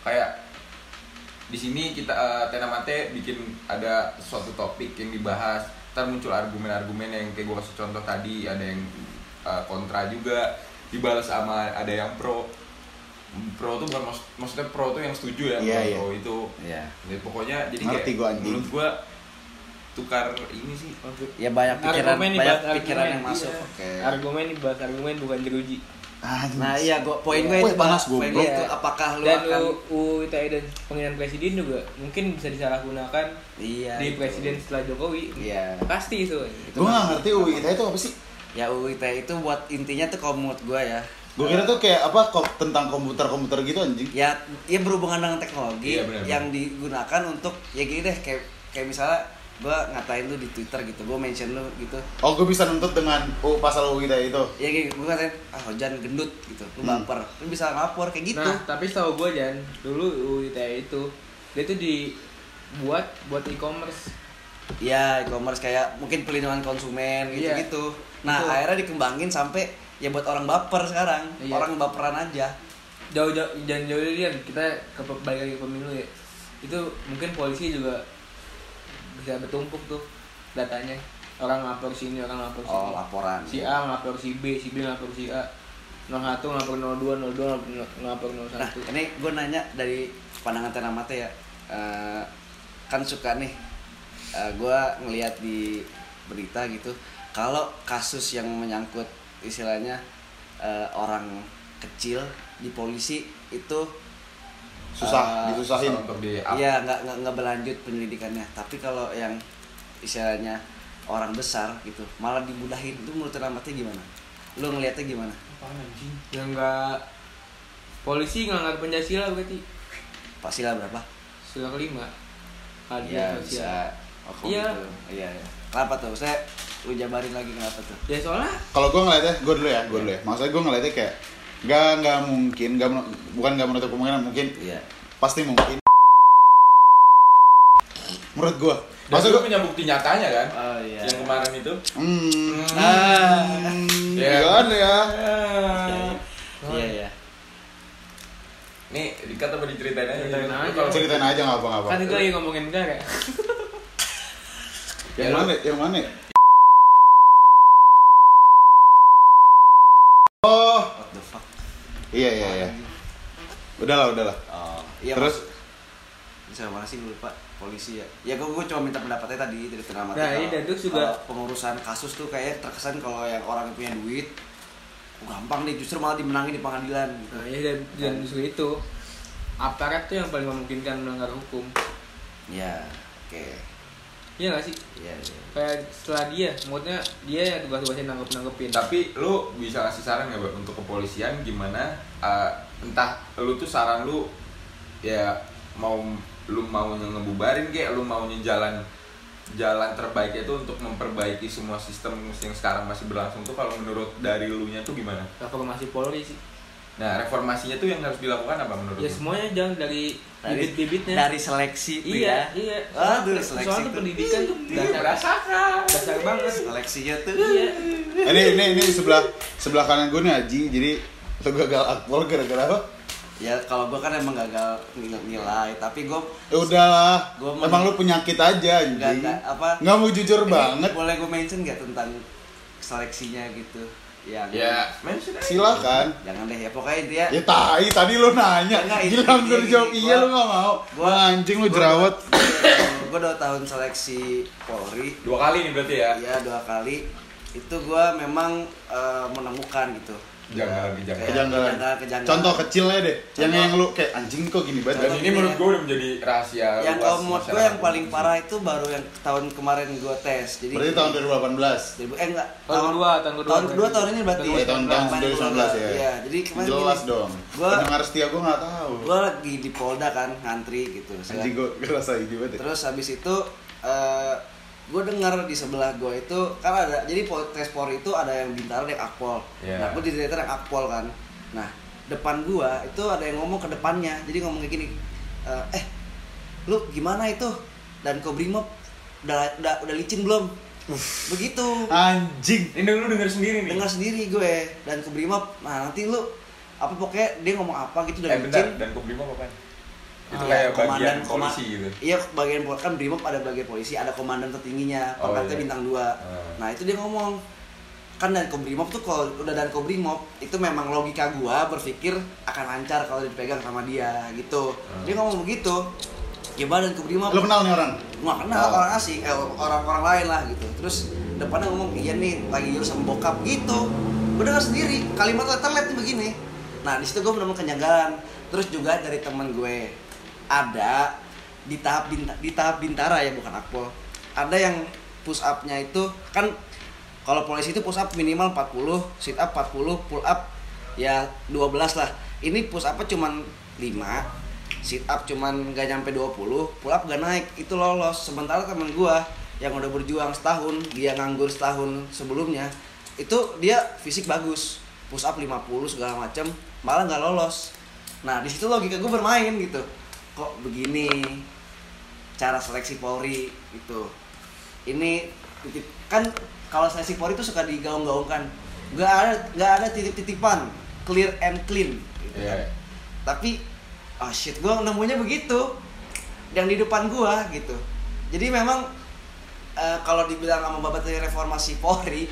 kayak di sini kita eh, tenang mati bikin ada suatu topik yang dibahas, ntar muncul argumen-argumen yang kayak gue kasih contoh tadi ada yang eh, kontra juga dibalas sama ada yang pro pro tuh bukan maksud- maksudnya pro tuh yang setuju ya Iya, pro, iya. pro itu Iya. Ya, pokoknya jadi Ngerti kayak gua, menurut gua tukar ini sih ya banyak pikiran Argumen banyak pikiran argumen, yang masuk iya. oke argumen nih bahas argumen bukan jeruji. Nah iya, gua poin gue itu panas, Bang. Poin goblok. gue itu apakah lu dan akan UU ITE dan pemilihan presiden juga mungkin bisa disalahgunakan Iya. di itu. presiden setelah Jokowi. Iya. Pasti itu. Itu Gue mah- gak ngerti UI ITE itu apa sih? Ya UU ITE itu buat intinya tuh kalau menurut gue ya. Gue kira tuh kayak apa kok tentang komputer-komputer gitu anjing. ya ya berhubungan dengan teknologi Iya, benar, yang digunakan untuk ya gini deh kayak kayak misalnya gue ngatain lu di Twitter gitu, gue mention lu gitu. Oh, gue bisa nuntut dengan oh, pasal UI ITE itu. Ya kayak gue ngatain ah hujan gendut gitu, lu Hmm. baper, lu bisa ngapor kayak gitu. Nah, tapi setahu gue Jan, dulu UU ITE itu dia tuh dibuat buat e-commerce. Iya, e-commerce kayak mungkin pelindungan konsumen gitu Iya. gitu. Nah Itu. akhirnya dikembangin sampai ya buat orang baper sekarang, Iya. orang baperan aja. Jauh jauh jangan jauh dari Jan, kita ke balik lagi ke pemilu ya. Itu mungkin polisi juga bisa bertumpuk tuh datanya. Orang lapor sini, orang lapor sini. Oh laporan. Si A ngelapor si B, si B ngelapor si A. 01 ngelapor 02, 02 ngelapor 01. Nah, ini gue nanya dari pandangan Tenamate ya. Eh, kan suka nih, gue ngelihat di berita gitu, kalau kasus yang menyangkut istilahnya eh, orang kecil di polisi itu Susah, eh, disusahin. Susah untuk di up. Iya, nggak nggak nggak berlanjut penyelidikannya. Tapi kalau yang istilahnya orang besar gitu, malah dimudahin. Itu menurut Tenamate gimana? Lu ngelihatnya gimana? Yang enggak polisi ngelanggar Pancasila berarti Pak Sila berapa? sila kelima. Iya sosial. bisa. Oh, Iya. gitu. Iya. iya. Kenapa tuh? Saya lu jabarin lagi kenapa tuh? Ya soalnya Kalau gue ngeliatnya, gue dulu ya, gue dulu ya. Maksudnya gue ngeliatnya kayak nggak nggak mungkin, nggak bukan nggak menutup kemungkinan, mungkin Iya. pasti mungkin. Menurut gue, Dan maksud gue, punya bukti nyatanya kan? Oh iya. Yang kemarin itu. hmm, Ah. Iya. iya kan ya. Iya iya. Nih, dikata apa diceritain aja? Ceritain aja. kalau- Ceritain aja nggak apa-apa. kan itu lagi ngomongin negara. Yang Ya, lu- mana? Yang mana? Oh, What the fuck? Iya iya iya. Udahlah udahlah. Oh, iya Terus? Bisa mana sih lupa polisi ya? Ya gue, gue cuma minta pendapatnya tadi dari Tenamate. Nah, iya, dan juga- pengurusan kasus tuh kayak terkesan kalau yang orang yang punya duit gampang nih justru malah dimenangin di pengadilan gitu. Nah, ya dan, dan justru itu aparat tuh yang paling memungkinkan melanggar hukum. Iya, oke. Iya gak sih? Iya, iya. Kayak setelah dia, maksudnya dia yang tugas-tugasnya nangkep nanggepin. Tapi lu bisa kasih saran Bang, untuk kepolisian gimana? eh, entah lu tuh saran lu ya mau lu maunya ngebubarin kayak lu maunya jalan jalan terbaik itu untuk memperbaiki semua sistem yang sekarang masih berlangsung tuh kalau menurut dari lu nya tuh gimana? reformasi Polri sih. Nah reformasinya tuh yang harus dilakukan apa menurut Ya lu? semuanya jangan dari bibit-bibitnya. dari seleksi tuh iya, ya. iya. Aduh, Soalnya- seleksi soalnya tuh. pendidikan tuh Iya, dasar, merasakan. dasar banget. Seleksinya tuh. Iya. Ini ini ini sebelah sebelah kanan gue nih Aji. Jadi lu gagal akpol gara-gara apa? Ya kalau gue kan emang gagal nil- nilai, tapi gue Ya udahlah. Gua Emang lu penyakit aja anjing. nggak- apa Nggak mau jujur Ini banget. Boleh gue mention nggak tentang seleksinya gitu? Yang Ya mention aja. Silakan. Jangan deh ya pokoknya intinya Ya tai, tadi lu nanya. Enggak, Gila hampir jawab iya lu nggak mau. gua- Wah, anjing lu jerawat. gue dua tahun seleksi Polri Dua kali nih berarti ya? ya dua kali itu gue memang eh, menemukan gitu Kejanggalan, kejanggalan. Kayak Kejanggalan. kejanggalan, kejanggalan. Contoh kecilnya deh. Yang Contoh. yang lu kayak anjing kok gini banget. Dan ini menurut ya. gue udah menjadi rahasia yang kalau menurut gue yang paling parah itu baru yang tahun kemarin gue tes jadi Berarti tahun 2018. eh enggak Tahun kedua, tahun kedua tahun kedua berarti. tahun ini berarti Oh, ya, tahun tahun Main 2019 ya. Iya, jadi kemarin Jelas gini, dong. Gua- Pendengar setia gue nggak tahu. gue lagi di Polda kan ngantri gitu Anjing gue ngerasa ini banget. ya. terus habis itu gue dengar di sebelah gue itu kan ada jadi tes polri itu ada yang bintara ada yang akpol. Iya. nah gue di yang akpol kan. Nah depan gue itu ada yang ngomong ke depannya. Jadi ngomong kayak gini eh, eh lu gimana itu? Dan kobrimob udah udah udah licin belum? Begitu. Anjing. Ini lu denger sendiri nih. dengar sendiri gue dan kobrimob nah nanti lu apa pokoknya dia ngomong apa gitu eh udah bentar, licin dan Kobrimob apa? Itu Ah, kayak komandan- bagian koma- polisi gitu. Iya, bagian kan Brimob ada bagian polisi, ada komandan tertingginya, Oh, pangkatnya iya. bintang 2. Hmm. Nah, itu dia ngomong kan dan Kobrimob tuh kalau udah dan Kobrimob itu memang logika gua berpikir akan lancar kalau dipegang sama dia gitu. Hmm. Dia ngomong begitu. Ya badan Kobrimob Lu kenal nih orang? gua nggak kenal Oh. orang asing, eh, orang-orang lain lah gitu. Terus depannya ngomong iya nih lagi jurus sama bokap gitu. gue dengar sendiri kalimat letterlet nih begini nah di situ gue menemukan kejanggalan terus juga dari teman gue ada di tahap binta- di tahap bintara ya bukan akpol. Ada yang push upnya itu kan kalau polisi itu push up minimal 40 sit up 40 pull up ya 12 lah. Ini push upnya cuman 5 sit up cuman gak nyampe 20 pull up gak naik. Itu lolos. Sementara temen gua yang udah berjuang setahun dia nganggur setahun sebelumnya itu dia fisik bagus. Push up 50 segala macem malah nggak lolos. Nah di situ logika gue bermain gitu kok begini? Cara seleksi Polri itu ini titip kan kalau seleksi Polri itu suka digaung-gaungkan. Nggak ada nggak ada titip-titipan. Clear and clean gitu kan. Iya. tapi oh shit gue nemunya begitu. Yang di depan gua gitu. Jadi memang eh, kalau dibilang sama babat dari reformasi Polri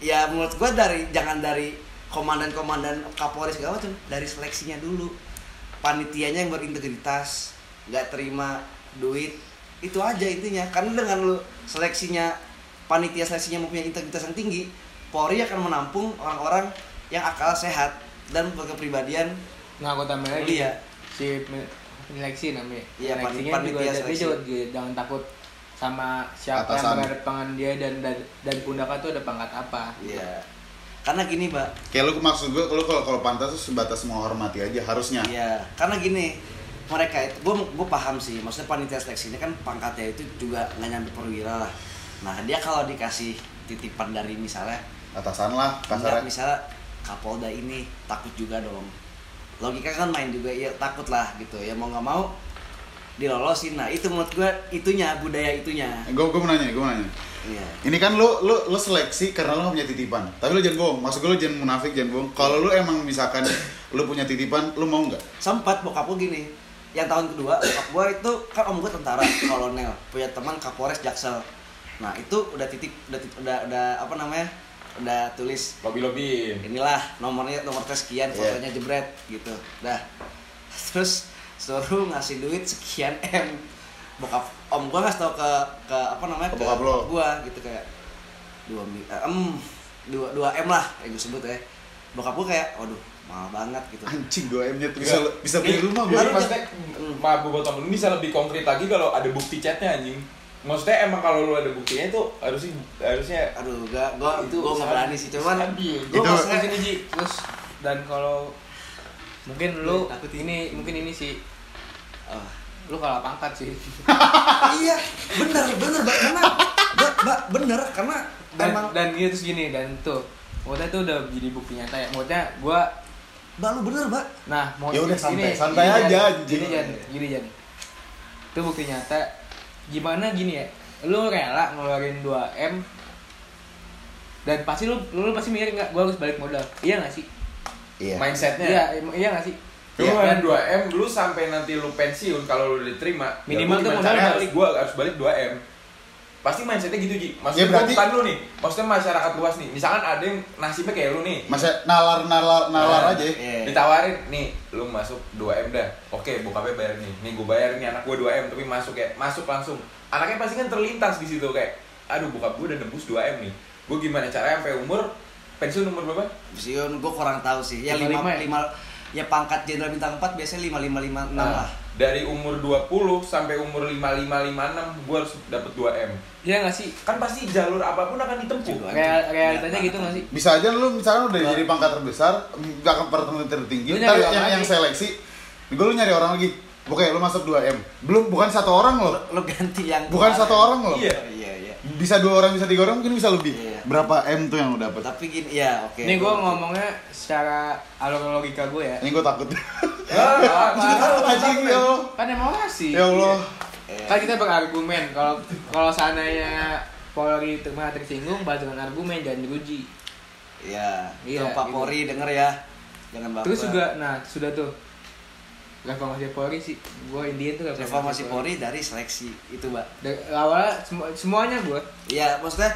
ya menurut gua dari jangan dari komandan-komandan Kapolri segala macam dari seleksinya dulu panitianya yang berintegritas nggak terima duit itu aja intinya karena dengan lu seleksinya panitia seleksinya mempunyai integritas yang tinggi Polri akan menampung orang-orang yang akal sehat dan berkepribadian Nah, aku tambah lagi Iya. si penyeleksi namanya. Iya, pan- juga panitia dia seleksi. juga jangan takut sama siapa Atasan. yang tangan dia dan dan dan pundaknya tuh ada pangkat apa. Iya. Karena gini, Mbak. Kayak lu maksud gue, lu kalau kalau pantas tuh sebatas menghormati aja harusnya. Iya. Karena gini, mereka itu gue gue paham sih. Maksudnya panitia seleksi ini kan pangkatnya itu juga nggak nyampe perwira lah. Nah, dia kalau dikasih titipan dari misalnya Atasan lah kasarnya. misalnya Kapolda ini takut juga dong. Logika kan main juga ya takut lah gitu. Ya mau nggak mau dilolosin. Nah, itu menurut gue itunya budaya itunya. Gue gue mau nanya, gue mau nanya. Iya. Ini kan lu lu lu seleksi karena lu gak punya titipan. Tapi lu jangan bohong. Maksud gue lu jangan munafik, jangan bohong. Kalau lu emang misalkan lu punya titipan, lu mau nggak? sempat bokap gue gini yang tahun kedua bokap gue itu kan om gue tentara kolonel punya teman kapolres jaksel nah itu udah titik udah udah udah apa namanya udah tulis Lobby lobby. inilah nomornya nomor tes sekian Iya. fotonya jebret gitu dah terus suruh ngasih duit sekian m bokap om gue ngasih tau ke ke apa namanya Ke bokap lo. gue gitu kayak dua eh, em dua dua m lah yang gue sebut ya bokap gue kayak waduh mahal banget gitu Anjing 2 M nya tuh bisa Enggak. bisa beli Nih, rumah gue. maksudnya, maaf gue potong, bisa lebih konkret lagi kalau ada bukti chatnya anjing. Maksudnya emang kalau lu ada buktinya itu harusnya harusnya aduh gak gua Itu itu gua nggak berani sih cuman sabi. gua Itu- maksudnya ini Ji, terus dan kalau mungkin lu Takut. ini mungkin ini sih Oh. lu kalah pangkat sih. iya bener bener mbak karena mbak, mbak bener karena Dan emang dan gitu terus gini dan tuh Maksudnya itu udah jadi bukti nyata ya. Maksudnya gua mbak lu bener mbak Nah, mau Ya udah, gini, santai- santai gini, aja. Gini Jan, gini Jan. Itu bukti nyata. Gimana gini ya? Lu rela ngeluarin 2M dan pasti lu lu, pasti mikir nggak gua harus balik modal. Iya nggak sih? Iya. mindsetnya. Iya, iya nggak sih? Lu Iya, ngeluarin dan 2M, lu sampai nanti lu pensiun kalau lu diterima Minimal ya, tuh gua gimana modal balik. harus gua harus balik 2M pasti mindsetnya gitu Ji. Ya, maksudnya gua berarti- bukan lu nih maksudnya masyarakat luas nih. Misalkan ada yang nasibnya kayak lu nih. Masa nalar nalar nalar Nah, aja. Iya. ditawarin nih lu masuk 2M dah. Oke bokapnya bayar nih. Nih gue bayar nih anak gue 2M tapi masuk ya masuk langsung. Anaknya pasti kan terlintas di situ kayak aduh bokap gue udah nembus 2M nih. Gue gimana caranya sampai umur pensiun umur berapa? Pensiun gua kurang tahu sih. Ya Lima lima lima ya? Ya pangkat jenderal bintang 4 biasanya lima lima lima enam Nah, lah dari umur 20 sampai umur 55 56 gue harus dapet 2M Iya nggak sih? kan pasti jalur apa pun akan ditempuh Real, realitanya gitu nggak sih? Bisa aja lu misalkan udah jadi pangkat terbesar, gak ke pertemuan tertinggi, ntar yang, orang yang lagi. seleksi, gue lu nyari orang lagi. Oke, lu masuk 2M. Belum bukan satu orang loh. lu, lu ganti yang Bukan satu orang loh. Iya. Bisa dua orang, bisa tiga orang, mungkin bisa lebih. Iya. Berapa M tuh yang lu dapet? tapi gini ya oke Ini gue gua- ngomongnya secara alur logika gue ya. Ini gue takut. Ah, takut anjing ya Allah. Kan emosi. Ya Allah. Iya. Kan kita berargumen. Kalau kalau seandainya Polri merasa tersinggung, bahas dengan argumen jangan diuji. iya Iya, iya Pak gitu. Polri denger ya jangan baper Terus juga, nah sudah tuh reformasi Polri sih, gue Indian tuh reformasi Polri dari seleksi itu mbak Dari awalnya semua, semuanya gue. Iya, maksudnya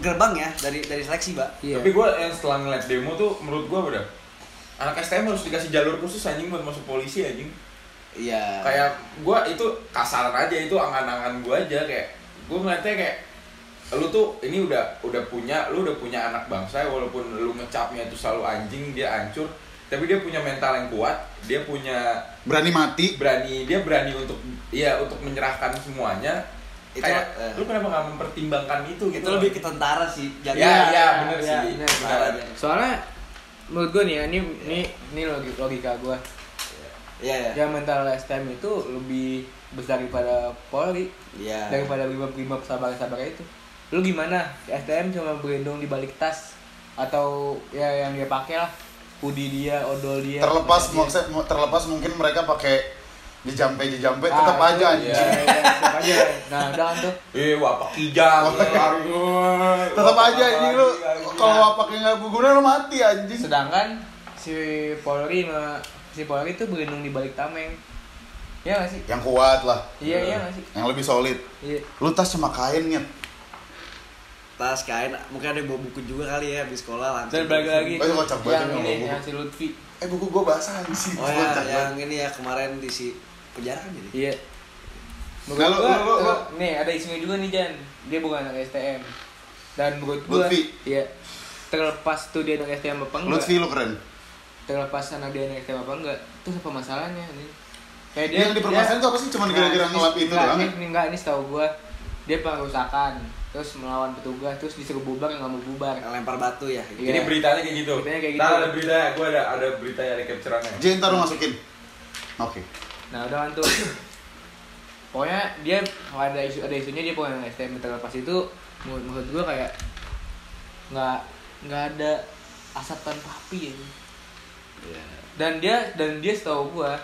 gerbang ya dari dari seleksi, Mbak. Iya. Tapi gue yang setelah ngeliat demo tuh menurut gue udah anak STM harus dikasih jalur khusus anjing buat masuk polisi anjing. Iya. Kayak gue itu kasaran aja itu angan-angan gue aja kayak gue ngeliatnya kayak lu tuh ini udah udah punya lu udah punya anak bangsa walaupun lu ngecapnya itu selalu anjing dia hancur tapi dia punya mental yang kuat dia punya Berani mati. berani dia berani untuk ya untuk menyerahkan semuanya. Itu, kayak eh. lu kenapa nggak mempertimbangkan itu itu gitu lebih ke tentara sih ya ya bener ya, sih. bener, Tentara. bener. soalnya menurut gue nih ya ini ini ini logika, logika gue iya iya. Yang mental STM itu lebih besar daripada Polri. Iya. Daripada brimob-brimob sabar-sabar itu. Lu gimana? STM cuma berlindung di balik tas atau ya yang dia pakai lah hoodie dia odol dia Terlepas dia. maksud terlepas mungkin mereka pakai jejampe jejampe Ah, tetap aja iya, anjing. iya, tetap aja nah udah kan tuh eh wapak kijang Tetap aja anjing lu kalau wapaknya nggak berguna lu mati anjing. sedangkan si Polri ma- si Polri itu berlindung di balik tameng ya gak sih Yang kuat lah. iya iya gak sih Yang lebih solid. iya Lu tas cuma kain nyet. Tas kain mungkin ada yang bawa buku juga kali ya habis sekolah langsung dan balik lagi. Oh, itu kocak banget yang yang ini yang si Lutfi. Eh buku gua basah sih. oh ya yang ini ya kemarin di si penjara kan jadi? Iya. Nah, lu- gua, lu- lu- nih ada isunya juga nih Jan. Dia bukan anak STM dan menurut gua Lutfi. iya. Terlepas tuh dia anak STM apa enggak. Lutfi lu keren. terlepas anak dia anak STM apa enggak terus apa masalahnya nih kayak Dia yang dipermasalahin tuh apa sih? Cuman gara-gara ini- ngelap itu enggak, doang. ini, ini enggak ini setahu gua dia pengerusakan terus melawan petugas terus disuruh bubar nggak mau bubar yang lempar batu ya Iya. Ini beritanya kayak gitu. Beritanya kayak Ntar gitu. ada berita, gue ada ada berita yang ada capturannya. Jen ntar lu masukin. Oke. nah udah kan tuh pokoknya dia kalau ada isu ada isunya dia anak STM terlepas itu menurut, menurut gua kayak nggak nggak ada asap tanpa api ya Iya. dan dia dan dia setahu gua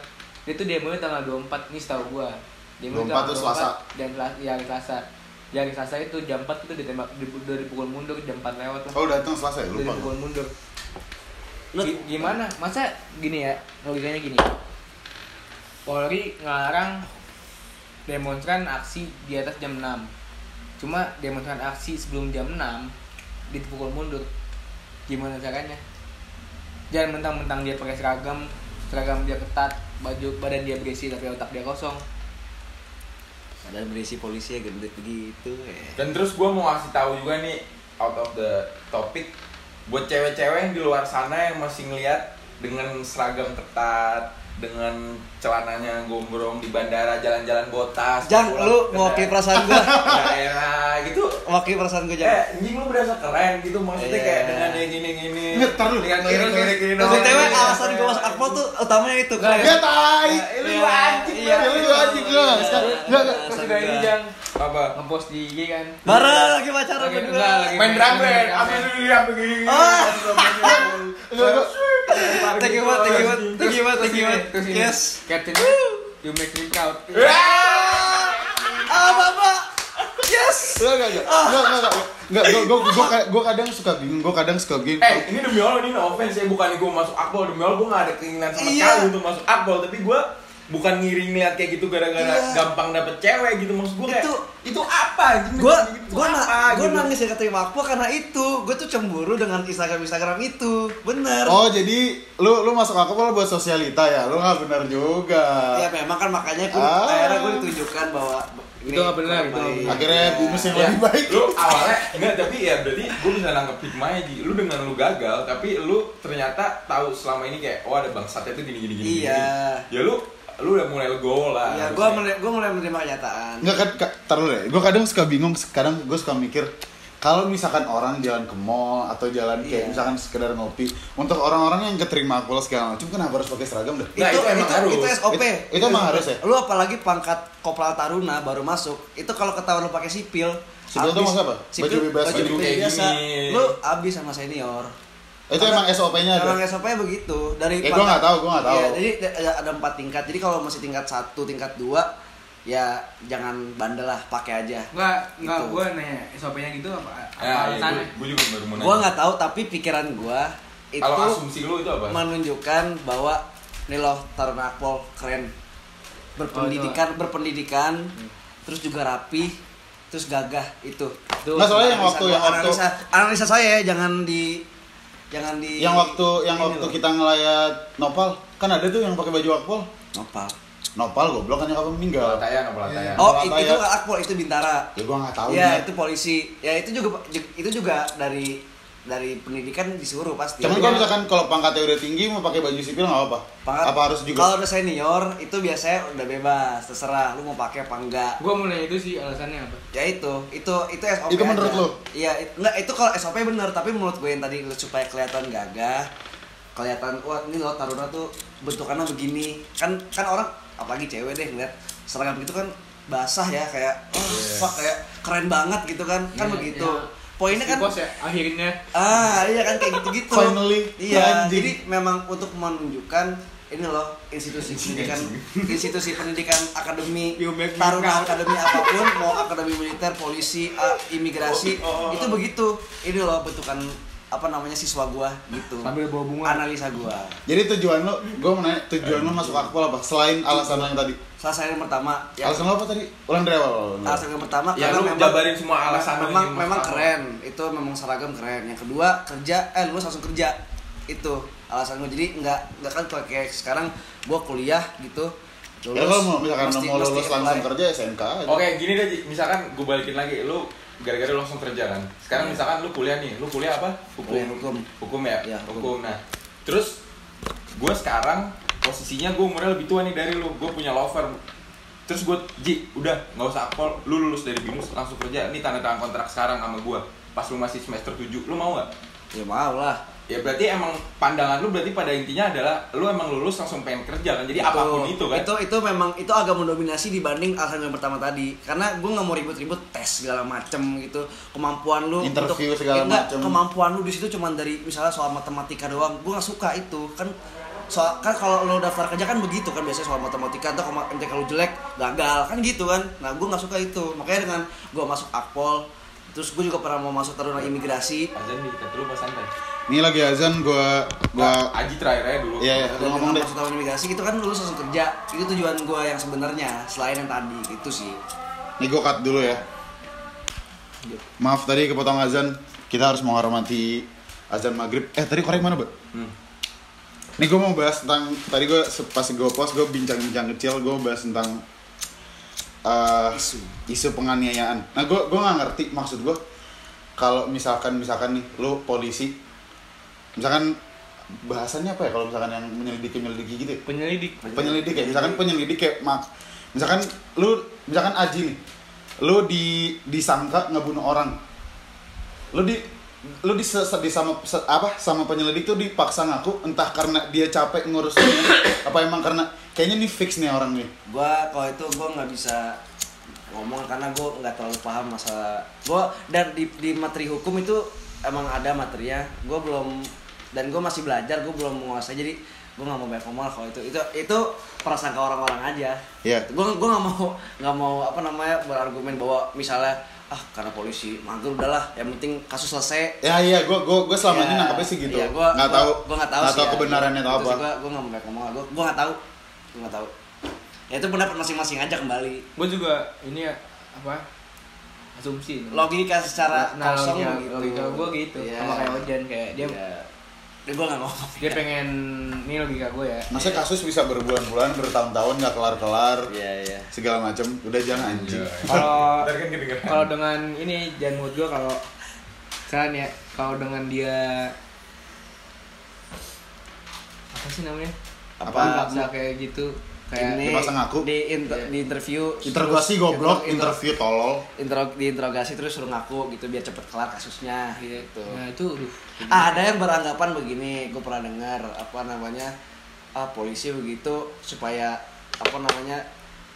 dia tuh demo tanggal 24 nih setahu gua demo 24 tuh Selasa. dan ya hari Selasa ya hari Selasa itu jam 4 itu ditembak di- udah dipukul mundur jam 4 lewat lah Oh datang selesai udah lupa. dipukul mundur. Lu- Gi- gimana? Masa gini ya logikanya gini. Polri ngelarang demonstran aksi di atas jam 6 cuma demonstran aksi sebelum jam 6 dipukul mundur. Gimana caranya? Jangan mentang-mentang dia pakai seragam seragam dia ketat baju badan dia berisi tapi otak dia kosong ada berisi polisi ya gendut begitu ya Dan terus gue mau ngasih tahu juga nih out of the topic buat cewek-cewek yang di luar sana yang masih ngeliat dengan seragam ketat, dengan celananya gombrong di bandara jalan-jalan botas. Jang, lu mewakili perasaan gua. daerah gitu. wakil perasaan gue Eh, jangan anjing lu berasa keren gitu maksudnya Iya. kayak dengan yang gini-gini. Nggak, tar lu. Dengan kiri-kiri kiri. Tapi BTW alasan gue masuk akpol tuh utamanya itu keren. Ya tai. Lu Iya, anjing, iya. Ya lu anjing enggak. terus udah ini jang Apa? ngepost di IG kan Bareng lagi pacaran Lagi- berdua. Main drum band, apa dulu ya begini. Enggak enggak. Thank you banget, thank you banget, thank you banget, thank you banget. Terus ini Yes. captionnya you make me proud Ah, bapak. Yes. Enggak enggak enggak. Enggak enggak enggak. Ka- gua kadang suka bingung, gua kadang suka bingung. Eh, ini demi Allah ini no offense ya, bukan gue masuk akpol, demi Allah gue gak ada keinginan sama Iya. sekali untuk masuk akpol, tapi gue bukan ngiring lihat kayak gitu gara-gara Iya. gampang dapet cewek gitu maksud gue kayak Itu- itu apa anjing Gue gitu, gue na apa gue gitu. nangis ya keterima akpol karena itu. Gue tuh cemburu dengan Instagram Instagram itu. Bener. Oh, jadi lu lu masuk aku malah buat sosialita ya? Lu nggak benar juga. Ya memang kan makanya gue Ah. akhirnya gue ditunjukkan bahwa Itu nggak benar, itu nggak benar. Akhirnya Bumus yang Ya, lebih baik. lu awalnya enggak tapi ya berarti gue bisa nangkep hikmahnya di lu dengan lu gagal tapi lu ternyata tahu selama ini kayak oh ada bangsatnya tuh gini gini gini Iya. gini. ya lu lu udah mulai legowo lah Ya, gue mulai gue mulai menerima kenyataan. Enggak kan, dulu deh. Gue kadang suka bingung, kadang gue suka mikir kalau misalkan orang jalan ke mall atau jalan kayak Iya. misalkan sekedar ngopi, untuk orang-orang yang keterima akpol segala macam kenapa harus pakai seragam dah? Nah, itu, itu emang itu, harus. itu SOP. Itu- itu emang harus ya? Lu apalagi pangkat kopral taruna baru masuk, itu kalau ketahuan lu pakai sipil, Sipil tuh abis- maksud apa? Sipil, Baju bebas, baju, baju bebas kayak biasa. Lu abis sama senior. Itu emang SOP-nya ada. Emang SOP-nya begitu. Dari Eh, gua nggak tahu, gua nggak tahu. Iya, jadi ada, ada empat tingkat. Jadi kalau masih tingkat satu, tingkat dua, ya jangan bandel lah, pakai aja. Enggak, enggak Gitu. gua nanya SOP-nya gitu apa? Apa ya, ya alasannya? gue juga baru mau nanya Gua nggak tahu, tapi pikiran gua itu kalau asumsi lu itu apa menunjukkan bahwa nih loh Taruna Akpol keren berpendidikan berpendidikan terus juga rapi terus gagah itu Itu Nggak, soalnya yang waktu yang waktu analisa, analisa saya ya jangan di jangan di yang waktu yang waktu loh. kita ngelayat nopal kan ada tuh yang pakai baju akpol nopal Nopal goblok kan nyokapnya meninggal. Pelataya, no pelataya. Oh, Apa itu ya? nggak akpol, itu bintara. Ya gua nggak tahu Iya, nih. itu polisi. Ya itu juga itu juga dari dari pendidikan disuruh pasti. Cuman kalau misalkan kalau pangkatnya udah tinggi mau pakai baju sipil nggak apa-apa. Pangkat- Apa harus juga? Kalau udah senior itu biasanya udah bebas, terserah lu mau pakai apa enggak. Gua mau nanya itu sih alasannya apa? Ya itu, itu itu SOP. Itu menurut aja. lu? Iya, it- enggak itu kalau SOP bener, tapi menurut gue yang tadi lu supaya kelihatan gagah, kelihatan wah ini loh Taruna tuh bentukannya begini. Kan kan orang apalagi cewek deh ngeliat seragam gitu kan basah ya kayak oh, fuck kayak keren banget gitu kan. Kan Iya, begitu. iya. Poinnya kan Bos ya akhirnya Ah, iya kan kayak gitu-gitu. Finally, Iya, anjing. jadi memang untuk menunjukkan ini loh institusi pendidikan institusi pendidikan akademi Biometrik. taruna akademi apa pun mau akademi militer polisi ah, imigrasi Oh, oh, oh. itu begitu ini loh bentukan apa namanya siswa gua gitu sambil bawa bunga. analisa gua Jadi tujuan lo, gue mau nanya tujuan lo masuk akpol apa? Selain alasan yang tadi. salah saya yang pertama ya Alasan lo apa tadi? Ulang dari awal. alasan yang pertama Ya, karena lu memang jabarin semua alasan lu memang memang keren itu memang seragam keren yang kedua kerja eh lulus langsung kerja itu alasan gue jadi nggak nggak kan kayak- sekarang gue kuliah gitu Ya kalau mau misalkan mesti- mau lulus langsung apply. kerja SMK aja. Oke, gini deh, Ji. misalkan gue balikin lagi, lu gara-gara lu langsung kerja kan. Sekarang misalkan lu kuliah nih, lu kuliah apa? Hukum. Kuliah hukum. Hukum ya? Iya, hukum. Nah, terus gue sekarang posisinya gue umurnya lebih tua nih dari lu, gue punya lover. Terus gue, Ji, udah nggak usah akpol, lu lulus dari binus langsung kerja. Ini tanda tangan kontrak sekarang sama gue. Pas lu masih semester 7, lu mau nggak? ya mau lah Ya berarti emang pandangan lu berarti pada intinya adalah lu emang lulus langsung pengen kerja kan. Jadi apa pun itu kan. itu itu memang itu agak mendominasi dibanding alasan yang pertama tadi. Karena gue nggak mau ribut-ribut tes segala macem gitu. Kemampuan lu Interview untuk- segala ya macem. kemampuan lu di situ cuma dari misalnya soal matematika doang. Gue nggak suka itu. Kan soal kan kalau lo daftar kerja kan begitu kan biasanya soal matematika. Atau kalau MTK lu jelek gagal. Kan gitu kan? Nah gue nggak suka itu. Makanya dengan gue masuk akpol terus gue juga pernah mau masuk taruna imigrasi. Azan nih, kata lu pas santai. Ini lagi azan gua gua Nah, Aji terakhir aja dulu. Iya, iya. Dan Lu ngomong deh. masuk tahun imigrasi itu kan lulus langsung kerja itu tujuan gue yang sebenarnya selain yang tadi itu sih Nih gue cut dulu ya. Maaf tadi kepotong azan. Kita harus menghormati azan maghrib. Eh tadi korek mana, Mbak? Hmm. Nih gue mau bahas tentang tadi gue pas gue post gue bincang-bincang kecil gue bahas tentang eh, Isu. isu penganiayaan. Nah gue gue nggak ngerti maksud gue kalau misalkan misalkan nih lu polisi, misalkan bahasannya apa ya kalau misalkan yang menyelidiki menyelidiki gitu ya? Penyelidik. penyelidik ya misalkan penyelidik kayak mak misalkan lu misalkan Aji nih lu di disangka ngebunuh orang. Lu di lu di, se- se- di sama se- apa sama penyelidik tuh dipaksa ngaku entah karena dia capek ngurusnya apa emang karena kayaknya nih fix nih orang nih. Gue kalau itu gue nggak bisa ngomong karena gue nggak terlalu paham masalah. Gue dan di, di materi hukum itu emang ada materinya. Gue belum dan gue masih belajar gue belum menguasai jadi gue nggak mau banyak ngomong kalau itu itu itu prasangka orang-orang aja Iya. gue gue nggak mau nggak mau apa namanya berargumen bahwa misalnya ah karena polisi mager udahlah yang penting kasus selesai ya iya gue gue gue selama ini Ya, nangkapnya sih gitu iya, gua, nggak tahu gua nggak tahu nggak sih tahu ya. kebenarannya atau apa Gua gua nggak mau banyak ngomong gua gua nggak tahu. Gua nggak tahu. Ya itu pendapat masing-masing aja kembali. Gue juga ini ya apa asumsi. Logika secara nah, kosong logika, gitu. logika gue gitu Iya. sama kayak Ojan kayak dia Iya. Ya, gua nggak ngomong. dia pengen ini logika gue ya. masa kasus bisa berbulan-bulan bertahun-tahun nggak kelar-kelar Iya iya. segala macam udah jangan anjing Kalau kan kalau dengan ini jangan menurut gue kalau misalkan ya kalau dengan dia apa sih namanya Apa? dipaksa kayak gitu kayak Ini dipaksa ngaku. di inter- di interview interogasi goblok inter- interview tolol intro- diinterogasi terus suruh ngaku gitu biar cepet kelar kasusnya gitu. nah itu aduh Ah, ada yang beranggapan begini, gue pernah dengar apa namanya ah polisi begitu supaya apa namanya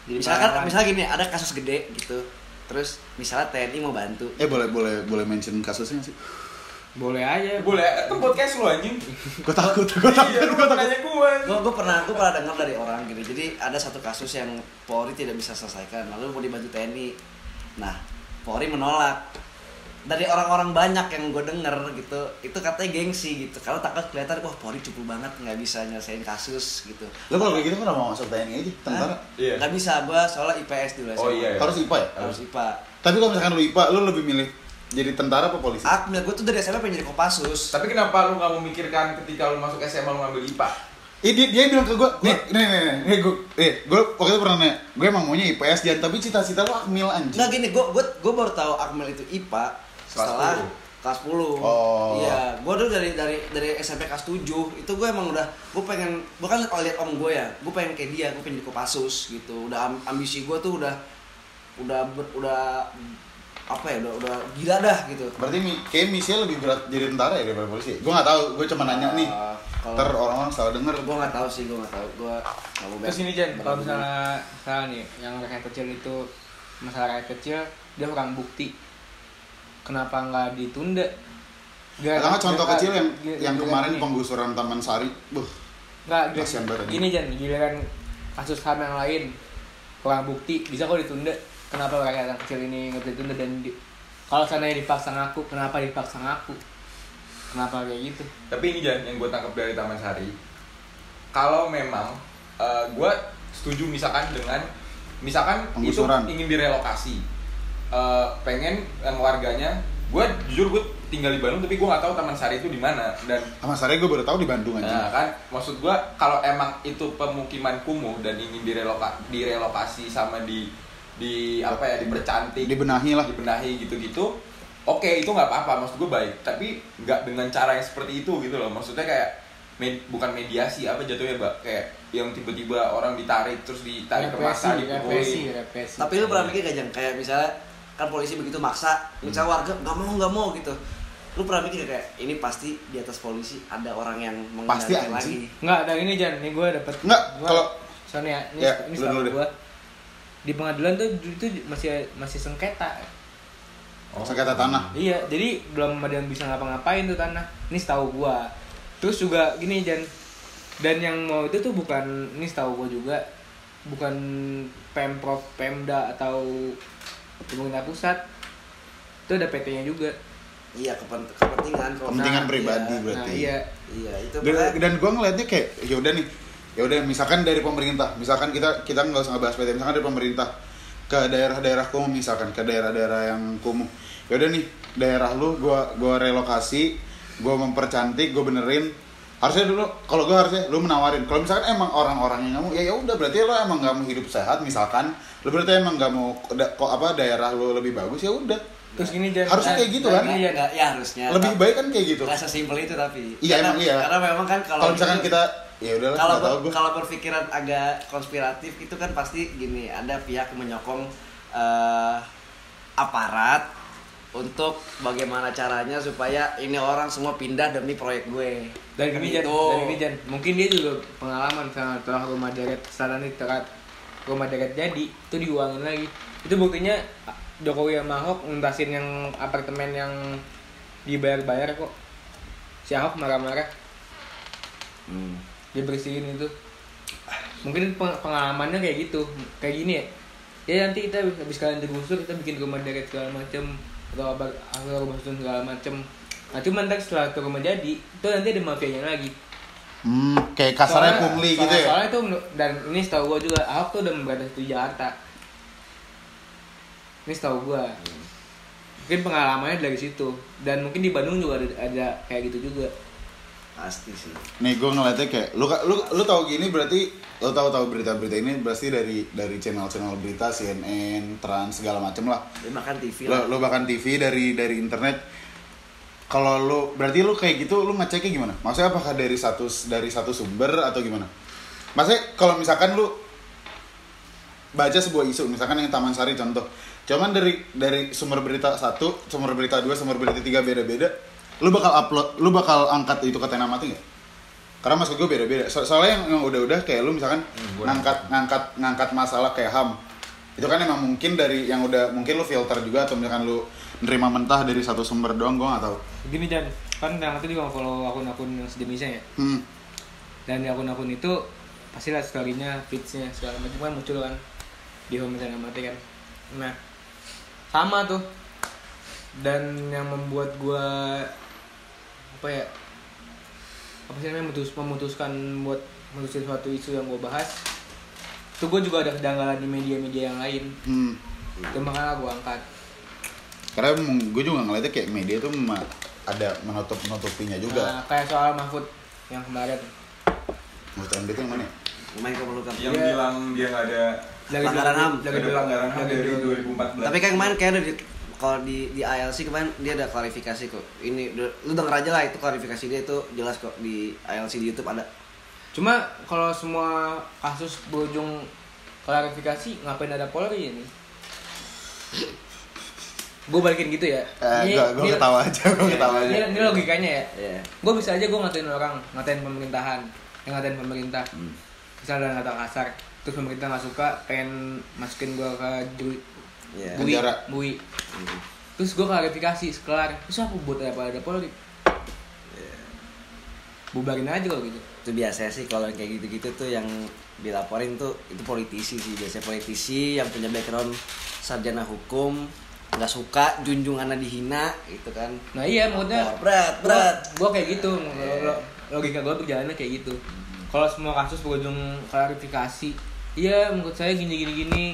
Jadi misalkan pahlawan. misalnya gini ada kasus gede gitu terus misalnya TNI mau bantu eh boleh boleh boleh mention kasusnya sih boleh aja. Boleh, itu podcast lu anjing. gue takut gue takut Iya, gue takut. nanya gua. gue gue pernah gue pernah dengar dari orang gitu. Jadi ada satu kasus yang Polri tidak bisa selesaikan lalu mau dibantu TNI nah Polri menolak. Dari orang-orang banyak yang gue denger gitu itu katanya gengsi gitu. Kalau takut kelihatan wah Polri cukup banget nggak bisa nyelesain kasus gitu. Lo kalau kayak gitu kenapa mau masuk TNI aja tentara. Iya. nggak bisa gue soalnya IPS dulu Oh, SMA. iya. harus IPA ya? Harus IPA tapi kalau misalkan lu IPA lu lebih milih jadi tentara apa polisi ah menurut gue tuh dari SMA pengen jadi kopassus Tapi kenapa lu gak memikirkan ketika lu masuk SMA lu ngambil IPA? Eh, dia, dia bilang ke gue, nih, nih, nih, nih, nih, gue, eh, gue waktu itu pernah nanya, gue emang maunya IPS Jan, tapi cita-cita lu Akmil anjing. Nah gini, gue gue gue baru tahu Akmil itu IPA setelah 10. kelas 10. Oh. Iya, gue dulu dari dari dari SMP kelas 7 itu gue emang udah gue pengen gue kan kalau lihat om gue ya, gue pengen kayak dia, gue pengen jadi Kopassus gitu. Udah am- ambisi gue tuh udah udah ber- udah apa ya, udah udah gila dah gitu. Berarti kayak misinya lebih berat jadi tentara ya daripada polisi. Gue nggak tahu, gue cuma nanya nih. Uh, kalau- Ntar orang-orang salah denger. Gue nggak tahu sih, gue nggak tahu. Gue nggak mau Terus ini Jan, kalau misalnya misalnya nih yang rakyat kecil itu masalah rakyat kecil dia kurang bukti. Kenapa nggak ditunda? Karena contoh gara- kecil yang gara- yang gara- kemarin gini. penggusuran Taman Sari, buh, Nggak, gini- Kasian banget gini Jan, giliran kasus HAM yang lain kurang bukti bisa kok ditunda. Kenapa rakyat yang kecil ini bisa ditunda dan di, kalau seandainya dipaksa ngaku, kenapa dipaksa ngaku? Kenapa kayak gitu? Tapi ini Jan, yang gue tangkap dari Taman Sari Kalau memang gue setuju misalkan dengan Misalkan Penggusuran. itu ingin direlokasi Eh, Pengen yang warganya Gue jujur gue tinggal di Bandung tapi gue nggak tahu Taman Sari itu di mana Dan Taman Sari gue baru tahu di Bandung Nah aja. kan maksud gua kalau emang itu pemukiman kumuh dan ingin direloka, direlokasi sama di di apa ya dipercantik Dibenahi lah. dibenahi gitu-gitu oke itu nggak apa-apa maksud gue baik tapi nggak dengan cara yang seperti itu gitu loh maksudnya kayak med- bukan mediasi apa jatuhnya mbak kayak yang tiba-tiba orang ditarik terus ditarik ke masa represi, represi. Tapi lu pernah mikir gak Jang? Kayak misalnya kan polisi begitu maksa, misalnya warga nggak mau nggak mau gitu. Lu pernah mikir gak kayak ini pasti di atas polisi ada orang yang Pasti, mengendalikan anjing. lagi. Enggak, dari ini Jan, nih gue dapet Nggak, kalau- soalnya ini, Ya, ini gue di pengadilan tuh itu masih masih sengketa. Oh. Sengketa tanah. Iya, jadi belum ada yang bisa ngapa-ngapain tuh tanah. Ini setahu gua. Terus juga gini Jan. Dan yang mau itu tuh bukan ini setahu gua juga bukan Pemprov, Pemda atau pemerintah pusat. Itu ada PT-nya juga. Iya kepen- kepentingan Kepentingan pribadi iya. berarti. Nah, iya. Iya itu Dan, dan gue ngeliatnya kayak ya udah nih, ya udah misalkan dari pemerintah, misalkan kita kita nggak usah ngebahas PT, misalkan dari pemerintah ke daerah-daerah kumuh misalkan ke daerah-daerah yang kumuh, ya udah nih daerah lu gua gua relokasi, gua mempercantik, gua benerin. Harusnya dulu kalau gua harusnya lu menawarin. Kalau misalkan emang orang-orangnya nggak mau, ya ya udah berarti lo emang nggak mau hidup sehat misalkan, lu berarti emang nggak mau da- kok apa daerah lu lebih bagus ya udah. Terus gini. Harusnya nah, kayak gitu nah, kan? Nggak- Jan. nggak- ya harusnya. Lebih baik kan kayak gitu. nggak sesimpel itu tapi. Iya karena, emang iya. Karena memang kan kalau Kalau misalkan kita ya udahlah kalau kalau berpikiran agak konspiratif itu kan pasti gini ada pihak yang menyokong eh, aparat untuk bagaimana caranya supaya ini orang semua pindah demi proyek gue dari Kan gini Jan, itu. dari gini Jan. Mungkin dia juga pengalaman sama telah rumah deret saran itu terat rumah deret jadi itu diuangin lagi. Itu buktinya Jokowi sama Ahok nuntasin yang apartemen yang dibayar-bayar kok. Si Ahok marah-marah Hmm. Dia bersihin itu. Mungkin peng- pengalamannya kayak gitu, kayak gini ya. Ya nanti kita habis- kalian digusur kita bikin rumah deret segala macem atau apa atau rumah susun segala macem. Nah cuman ntar setelah itu rumah jadi itu nanti ada mafianya lagi. Hmm, kayak kasarnya Soalnya- pungli gitu soalnya- ya. Soalnya menur- dan ini setahu gua juga Ahok tuh udah membatasi di Jakarta. Ini setahu gua. Mungkin pengalamannya dari situ dan mungkin di Bandung juga ada, ada kayak gitu juga. Pasti sih Nih gue ngeliatnya kayak lu lu lu tahu gini berarti lu tahu tahu berita-berita ini pasti dari dari channel-channel berita CNN, Trans segala macem lah. dia makan TV Lu, lah lu bahkan TV dari dari internet. Kalau lu berarti lu kayak gitu lu ngeceknya gimana? Maksudnya apakah dari satu dari satu sumber atau gimana? Maksudnya kalau misalkan lu baca sebuah isu misalkan yang Taman Sari contoh cuman dari dari sumber berita satu sumber berita dua sumber berita tiga beda-beda lu bakal upload lu bakal angkat itu ke Tena Mati nggak karena maksud gue beda-beda So- soalnya yang, yang udah-udah kayak lu misalkan Hmm, ngangkat ngangkat ngangkat masalah kayak ham itu kan emang mungkin dari yang udah mungkin lu filter juga atau misalkan lu nerima mentah dari satu sumber doang gue nggak tahu Gini Jan, kan yang nanti juga follow akun-akun yang sejenisnya ya. hmm. Dan di akun-akun itu pasti lihat story-nya, feeds-nya segala macam kan muncul kan di home saya mati kan. Nah, sama tuh. Dan yang membuat gua apa ya? Apa sih namanya memutus, memutuskan buat memutuskan suatu isu yang gua bahas. Itu gua juga ada kedanggalan di media-media yang lain. Hmm. Itu makanya gua angkat. karena gue juga ngeliatnya kayak media tuh ada menutup menutupinya juga Nah, kayak soal Mahfud yang kemarin. Mahfud MD itu yang mana? ya? main ke pelukan Yang Dia- bilang dia nggak ada Pelanggaran HAM. pelanggaran HAM dari 2014. tapi kan kemarin kayak ada di kalau di di ILC kemarin dia ada klarifikasi kok ini udah- lu denger aja lah itu klarifikasi dia itu jelas kok di ILC di YouTube ada Cuma kalau semua kasus berujung klarifikasi ngapain ada Polri ini? Gue balikin gitu ya. Eh, Ini- gua, gua ini- ketawa aja, gua ketawa Ini, aja. ini logikanya ya. Iya. Gue bisa aja gue ngatain orang, ngatain pemerintahan, yang ngatain pemerintah. Misalnya ada kata kasar, terus pemerintah nggak suka, pengen masukin gue ke Iya. bui, Penjara. bui. Terus gue klarifikasi, sekelar, terus apa buat apa ada Polri? Bubarin aja kalau gitu. itu biasa sih kalau yang kayak gitu-gitu tuh yang dilaporin tuh itu politisi sih biasanya politisi yang punya background sarjana hukum nggak suka junjungannya dihina gitu kan Nah iya, maksudnya berat berat Gue kayak gitu, lo- logika gue berjalannya kayak gitu. Kalau semua kasus berujung klarifikasi, iya menurut saya gini gini gini.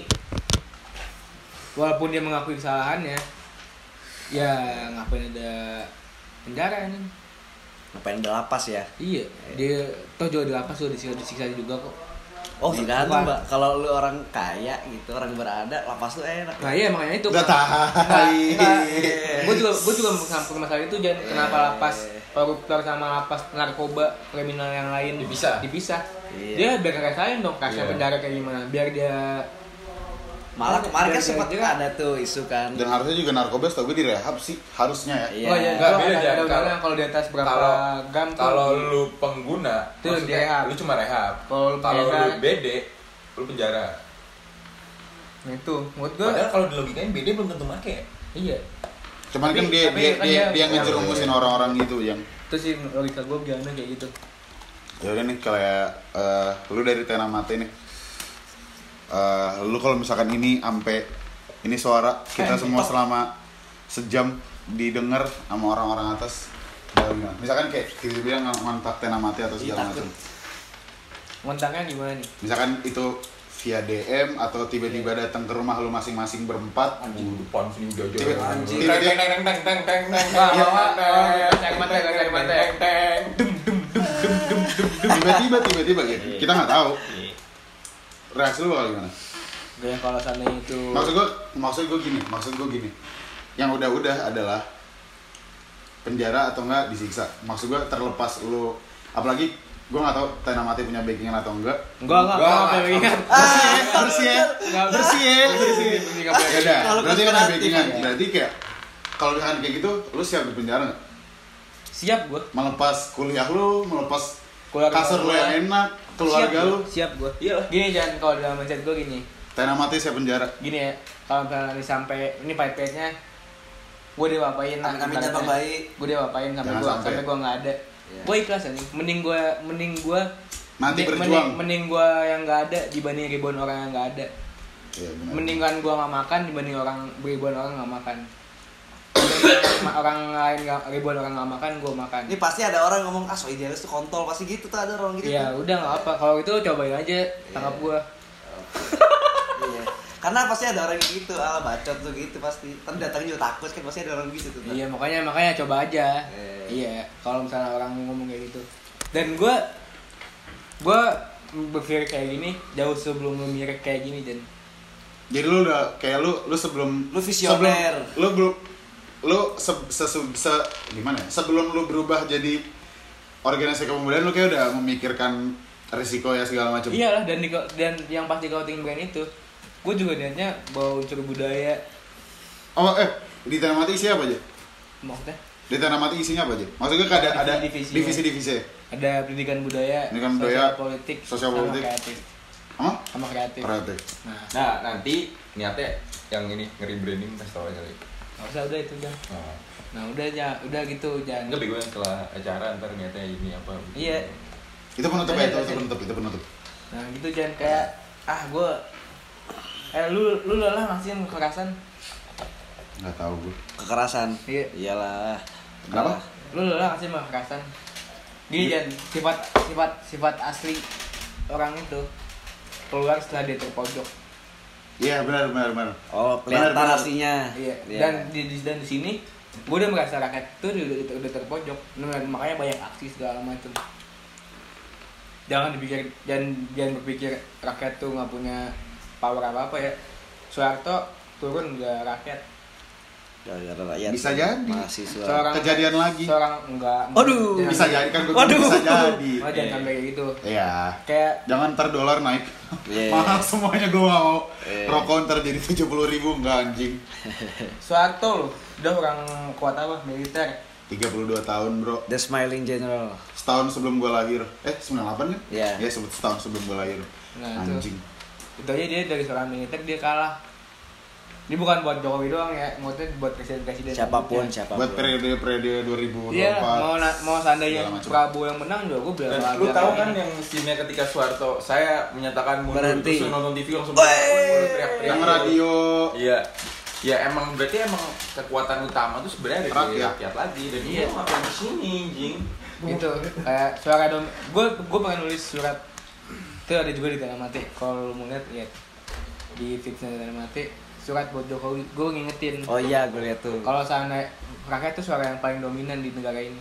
Walaupun dia mengakui kesalahannya, ya ngapain ada penjara nih? ngapain udah lapas ya Iya, dia toh juga di lapas juga disiksa, disiksa juga kok. oh Di- tergantung mbak kalau lu orang kaya gitu orang berada lapas tuh enak Nah iya makanya itu. Gak tai. Gue juga gue juga sampai masalah itu jangan kenapa lapas koruptor sama lapas narkoba kriminal yang lain Dipisah. Dipisah. Iya. Dia biar ngerasain dong kasih Iya. penjara kayak gimana. Biar dia malah kemarin kan sempat jangan- ada tuh isu kan Dan harusnya juga narkoba setahu gue direhab sih, harusnya ya. Iya. Oh iya, Nggak, itu beda, ada undangnya kalau di atas berapa kalau gram tuh kalau lu pengguna Itu direhab. lu cuma rehab Kalau lu kalau lu penjara- BD lu penjara Nah, itu menurut gue padahal kalau di logikanya BD belum tentu make iya. Cuman Tapi- kan dia tapi dia kan dia, dia- dia ngejerumusin orang-orang gitu yang Itu sih logika gue gimana kayak gitu. ya udah nih kayak eh, lu dari Tena Mate nih. Eh, lu kalau misalkan ini ampe ini suara kita semua selama sejam didengar sama orang-orang atas ya gimana? misalkan kayak tiba-tiba yang ngontak Tena Mate atau segala macam Ngontangnya gimana nih? misalkan itu via DM atau tiba-tiba datang ke rumah lu masing-masing berempat anjing depan sini jauh Tiba- jauh anjing. teng teng teng teng teng teng teng Iya, teng, teng, teng, cari mata. teng, teng. Tiba-tiba tiba-tiba gitu kita nggak tahu reaksi lu bakal gimana? Yang kalau sana itu maksud gue maksud gue gini maksud gue gini. Yang udah-udah adalah penjara atau enggak disiksa. Maksud gue terlepas lu apalagi gue nggak tahu Tena Mati punya backingan atau enggak. Enggak, enggak, Enggak. enggak, enggak, ingat. bersih ya bersih ya bersih ya. Bersih, ya udah berarti kan ada backingan. ya. berarti kayak kalau misalkan kayak gitu lu siap di penjara nggak? Siap gue. melepas kuliah lu melepas Keluarga kasur lu gua. yang enak keluarga siap, lu Siap gue. Iya. Gini jangan kalau dalam mindset gue gini. Tena Mati siap penjara Gini ya, kalau misalnya ini sampai ini pahit-pahitnya gue diapain lah. Amin, jangan baik. Gue diapain sampai gue sampai. gue nggak ada. Iya. Gue ikhlas aja. Mending gue mending gue Nanti mending, berjuang. mending, mending gue yang nggak ada dibanding ribuan orang yang nggak ada. Iya, benar. Mendingan gue nggak makan dibanding orang ribuan orang nggak makan. Orang lain ribuan orang nggak makan gue makan. ini pasti ada orang ngomong ah so idealis tuh kontol pasti gitu tuh ada orang gitu Ya udah nggak apa. Kalau itu cobain aja tangkap Iya. gue. iya karena pasti ada orang gitu ah bacot tuh gitu pasti kan datangnya juga takut kan pasti ada orang gitu tuh Iya makanya makanya coba aja. Eh. Iya kalau misalnya orang ngomong kayak gitu. Dan gue gue berpikir kayak gini jauh sebelum lu mirip kayak gini dan Jadi lu udah kayak lu lu sebelum Lu visioner. sebelum, lu belum lu se, se, se- se- gimana ya? Sebelum lu berubah jadi organisasi kepemudaan lu kayak udah memikirkan risiko ya segala macam. iyalah dan di, dan yang pasti kau tinggi brand itu gue juga niatnya bawa unsur budaya Oh eh di tanah mati isinya apa aja? maksudnya Di tanah mati isinya apa aja? Maksudnya kan ada ada Divisi-divisi. divisi-divisi. ada pendidikan budaya, Pendidikan sosial budaya, politik, sosial sama politik. kreatif, Hah? sama kreatif. Kreatif. Nah, nah nanti niatnya yang ini ngeri branding kasih tau aja nggak usah udah itu udah. nah, Nah udah ya, udah gitu jangan. enggak bego yang setelah acara ntar niatnya ini apa Iya. Itu penutup Iya, ya, itu, iya, itu iya. penutup, itu penutup. Nah gitu jangan kayak ah gue eh lu lu lelah ngasih kekerasan Enggak tahu gue. kekerasan Iya. iyalah Kenapa? lu lelah ngasih kekerasan gini jangan sifat sifat sifat asli orang itu keluar setelah dia terpojok Iya, benar benar benar. oh kelihatan aslinya iya. Iya. dan di, di dan di sini gue udah merasa rakyat tuh udah, udah, udah terpojok. Nah, makanya banyak aksi segala macam. Jangan dipikir jangan jangan berpikir rakyat tuh nggak punya power apa apa ya. Soeharto turun nggak rakyat gara-gara rakyat Bisa jadi. mahasiswa seorang Kejadian lagi. seorang enggak Aduh. jangan- Bisa jadi kan gue Waduh. bisa jadi. Oh, jangan sampai kayak gitu Iya. kayak Jangan ntar dolar naik. Iya. Mahal semuanya gue mau. Iya. Rokok ntar jadi 70 ribu enggak anjing. Loh udah orang kuat apa militer 32 tahun bro. The Smiling General Setahun sebelum gue lahir. Eh 98 kan? Iya. Ya sebut setahun sebelum gue lahir. Nah, itu. anjing. itu aja dia dari seorang militer dia kalah ini bukan buat Jokowi doang ya maksudnya buat presiden presiden siapa pun siapa pun Buat periode-periode 2024. Iya, mau na- mau seandainya. Prabowo yang menang juga gue bilang Dan lu tahu kan yang scene ketika Soeharto saya menyatakan mundur Berhenti. terus nonton TV langsung teriak-teriak. Yang radio Iya. Ya emang berarti emang kekuatan utama tuh sebenarnya ada di Rakyat. rakyat lagi dan Iya. dia ngapain di sini, jing. gitu kayak suara dom gue gue pengen nulis surat itu ada juga di tanah mati kalau mau lihat lihat di fitnya tanah mati surat buat Jokowi gue ngingetin oh iya gue lihat tuh kalau seandainya rakyat itu suara yang paling dominan di negara ini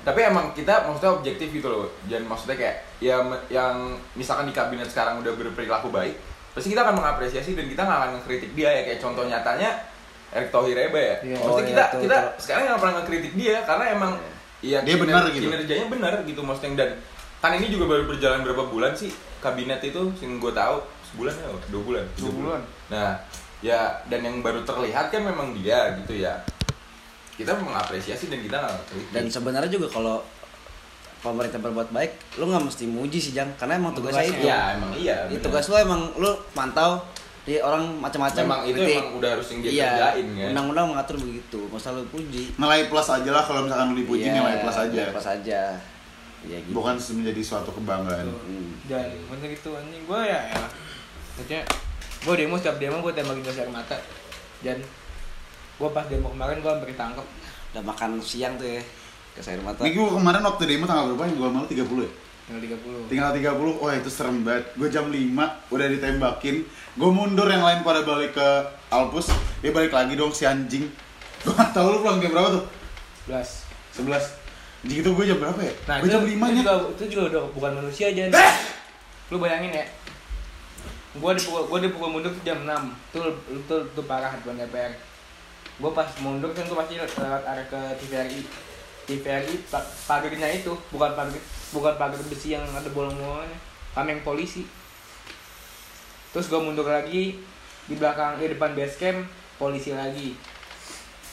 Tapi emang kita maksudnya objektif gitu loh. Jangan maksudnya kayak ya yang misalkan di kabinet sekarang udah berperilaku baik, pasti kita akan mengapresiasi dan kita nggak akan ngekritik dia ya kayak contoh nyatanya Erick Thohir Eba ya. Iya. Maksudnya Oh, kita iya, tuh, kita tuh. sekarang nggak pernah ngekritik dia karena emang Iya, Dia benar gitu. Kinerjanya benar gitu maksudnya dan kan ini juga baru berjalan berapa bulan sih kabinet itu yang gue tahu sebulan ya dua bulan Dua bulan. nah ya dan yang baru terlihat kan memang dia gitu ya kita mengapresiasi dan kita nggak dan sebenarnya juga kalau pemerintah berbuat baik lu nggak mesti muji sih jang karena emang tugasnya Tugasnya. itu ya emang iya benar. tugas lu emang lu mantau di orang macam-macam Memang itu kritik. emang udah harus yang dia iya, kerjain kan. undang-undang mengatur begitu masa lu puji nilai plus aja lah kalau misalkan lu dipuji Iya, nilai plus aja. nilai plus aja ya gitu Bukan menjadi suatu kebanggaan. Hmm. dan maksudnya gitu anjing gue ya ya maksudnya gue demo setiap demo gue tembakin gas air mata. Dan gue pas demo kemarin gue hampir ditangkap. Udah makan siang tuh ya ke air mata. Ini gue kemarin waktu demo tanggal berapa yang gue malu 30 ya? tinggal 30 Tinggal 30, wah itu serem banget. Gue jam 5, udah ditembakin. Gue mundur, yang lain pada balik ke Alpus. Dia balik lagi dong si anjing. Gue gak tau lu pulang jam berapa tuh? belas 11 Anjing itu gue jam berapa ya? Nah, gue jam 5 itu nya juga, itu juga udah bukan manusia aja. Lu bayangin ya. Gua dipukul gua dipukul mundur tuh jam 6. Itu itu, itu parah depan DPR. Gua pas mundur kan gua pasti lewat arah ke TVRI. TVRI pa- pagernya itu bukan pagar bukan pagar besi yang ada bolong-bolongnya. Kameng polisi. Terus gua mundur lagi di belakang di depan base camp polisi lagi.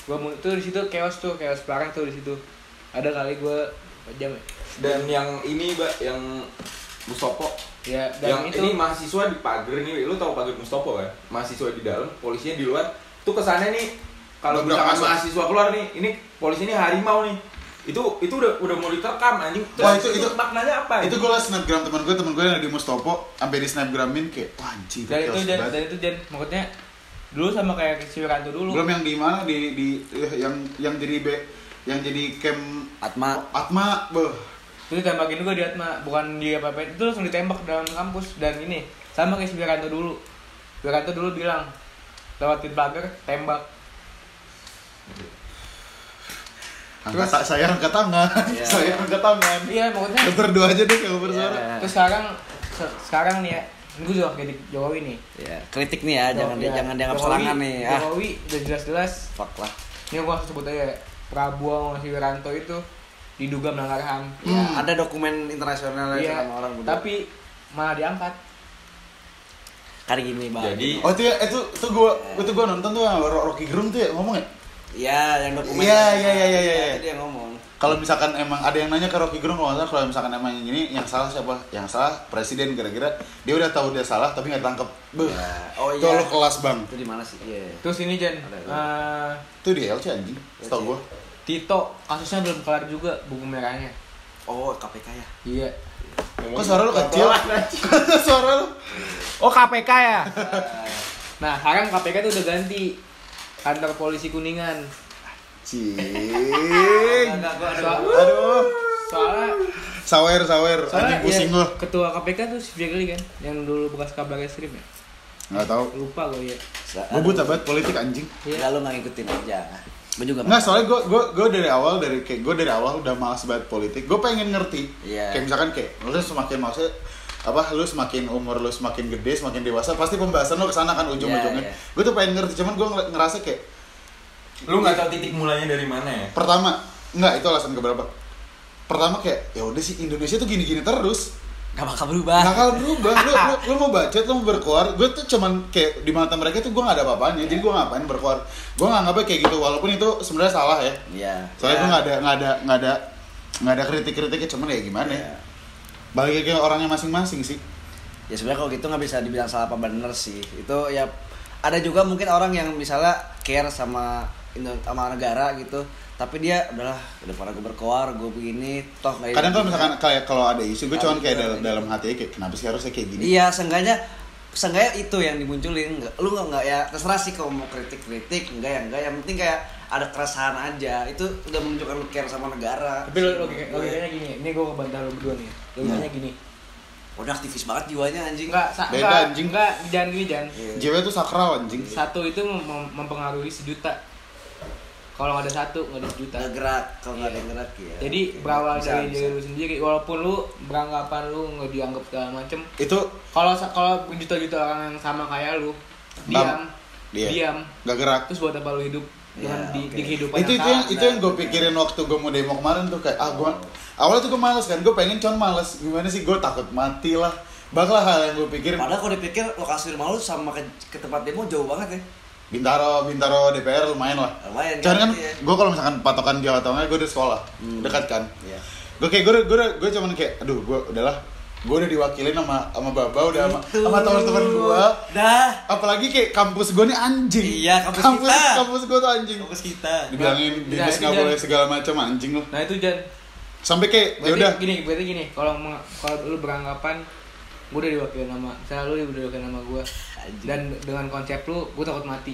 Gua mundur tuh di situ chaos tuh, chaos parah tuh di situ. Ada kali berapa jam? Dan yang ini, Mbak, yang Mustopo Ya, dan yang itu ini mahasiswa di pagar nih, lu tahu pagar Mustopo kan? Mahasiswa di dalam, polisinya di luar. Tuh kesannya nih kalau misalkan masuk. mahasiswa keluar nih, ini polisi ini harimau nih. Itu itu udah udah mau diterkam anjing. Terus Wah, itu- itu- maknanya apa? Itu gue liat snapgram temen gue, temen gue yang di Mustopo Sampai di snapgramin kayak, wah anjing dan itu dan, banget." dan itu dan maksudnya dulu sama kayak si Wiranto dulu. Belum yang di mana di di eh, yang yang jadi be yang jadi camp Atma Atma, beuh. Itu tembakin juga di Atma, bukan di apa apa itu langsung ditembak dalam kampus dan ini sama kayak si Wiranto dulu. Wiranto dulu bilang lewatin pagar tembak. Angkat tak saya angkat tangan, Iya. saya angkat tangan. Iya maksudnya. Berdua aja deh kalau bersuara. Iya. Terus sekarang se- sekarang nih ya, gue juga kritik Jokowi nih. ya kritik nih ya jangan Ya, jangan dianggap Jokowi- serangan nih ah Jokowi udah jelas-jelas fuck lah ini gua sebut aja Prabowo sama si Wiranto itu diduga melanggar HAM. ya Hmm. ada dokumen internasional Iya, sama orang berdua. tapi malah diangkat. kan gini bang Jadi- Oh itu ya, itu itu gua itu gua nonton tuh yang Rocky Gerung tuh ya ngomong ya. Iya, yang dokumen. Iya, iya, iya, iya, iya. Itu dia ngomong. Kalau misalkan emang ada yang nanya ke Rocky Gerung kalau kalau misalkan emang yang ini yang salah siapa? Yang salah presiden kira-kira dia udah tahu dia salah tapi nggak tangkep. Ya. Oh Itu iya. lo kelas bang. Itu di mana sih? Iya. Terus ini Jen, Ada, eh, Itu di LC anjing. Setahu gua. Tito kasusnya belum kelar juga buku merahnya. Oh, KPK ya. Iya. Kok suara lu kecil? Kok suara lu? Oh KPK ya. nah sekarang KPK tuh udah ganti kantor polisi kuningan. Cing. So- Aduh. soalnya Sawer sawer. soalnya Anjing pusing ya, ketua KPK tuh si Firly kan, yang dulu bekas kabar reskrim ya. Nggak tahu. Lupa gue ya. Gua buta banget politik anjing. Iya. Ya lu nggak ngikutin aja. Gue juga Nggak, soalnya gue gue gue dari awal dari kayak gue dari awal udah malas banget politik. Gue pengen ngerti. Iya. Kayak misalkan kayak lu semakin maksudnya apa lu semakin umur lu semakin gede semakin dewasa pasti pembahasan lu ke sana kan ujung-ujungnya. Iya, iya. Gue tuh pengen ngerti cuman gue ngerasa kayak Lu nggak tahu titik mulanya dari mana ya? pertama nggak itu alasan keberapa. Pertama kayak ya udah sih Indonesia tuh gini-gini terus. Gak bakal berubah. Nggak bakal berubah. Lu, lu, lu mau baca, lu mau berkuar. Gue tuh cuman kayak di mata mereka tuh gue gak ada apa-apanya. Jadi gue ngapain berkuar. Gue nganggapnya kayak gitu. Walaupun itu sebenarnya salah ya. Iya. Soalnya Ya. gue nggak ada nggak ada nggak ada nggak ada kritik-kritiknya. Cuman ya gimana ya. Iya. Balik ke orangnya masing-masing sih. ya sebenarnya kalau gitu nggak bisa dibilang salah apa bener sih itu ya ada juga mungkin orang yang misalnya care sama sama negara gitu tapi dia udahlah udah pernah gue berkoar gue begini toh nggak Kadang kalau ini." misalkan kayak kalau ada isu, gue cuman kayak dalam, dalam hati kayak kenapa sih harusnya kayak gini. iya seenggaknya seenggaknya itu yang dimunculin lu nggak nggak ya terserah sih kalau mau kritik kritik enggak ya enggak yang penting kayak ada keresahan aja itu udah menunjukkan lu care sama negara Tapi lo logika, logikanya gini, ini gue ngebantah lo berdua nih. Logikanya gini. udah aktivis banget jiwanya anjing Enggak, sa- Beda, enggak, anjing. enggak, jangan gini jangan. Iya. JW tuh sakral anjing. Satu itu mem- mem- mempengaruhi sejuta. Kalau nggak ada satu, nggak ada sejuta. nggak gerak kalau nggak ada yang gerak ya Jadi berawal Bisa, dari bisa. diri lu sendiri, walaupun lu beranggapan lu nggak dianggap segala macem. Itu Kalau kalau juta-juta orang yang sama kayak lu, diam, Iya. diam, gak gerak. terus buat apa lu hidup dengan Ya, di, di kehidupan itu itu yang yang salah? itu yang gue pikirin waktu gue mau demo kemarin tuh kayak ah gue awalnya tuh gue males kan gue pengen cuman males gimana sih gue takut mati lah bakal hal yang gue pikirin Padahal kalau dipikir lokasi rumah lu sama ke, ke tempat demo jauh banget ya. Bintaro Bintaro DPR lumayan lah Lumayan cuman kan iya. gue kalau misalkan patokan Jawa Tengah gue udah sekolah Hmm. dekat kan Iya. gue kayak gue gue gue cuman kayak aduh gue udahlah gue udah diwakilin sama sama baba udah sama Itu. sama teman-teman gue Dah. apalagi kayak kampus gue nih anjing Iya, kampus kampus, kita. kampus gue tuh anjing Fokus kita. dibilangin Nah, dinas nggak boleh segala macam anjing loh Nah itu Jan. sampai kayak ya Berarti udah gini, berarti gini. Kalau kalau lu beranggapan gue udah diwakilin sama, misalnya lu udah diwakilin sama gue, Anjing. dan dengan konsep lu, gue takut mati.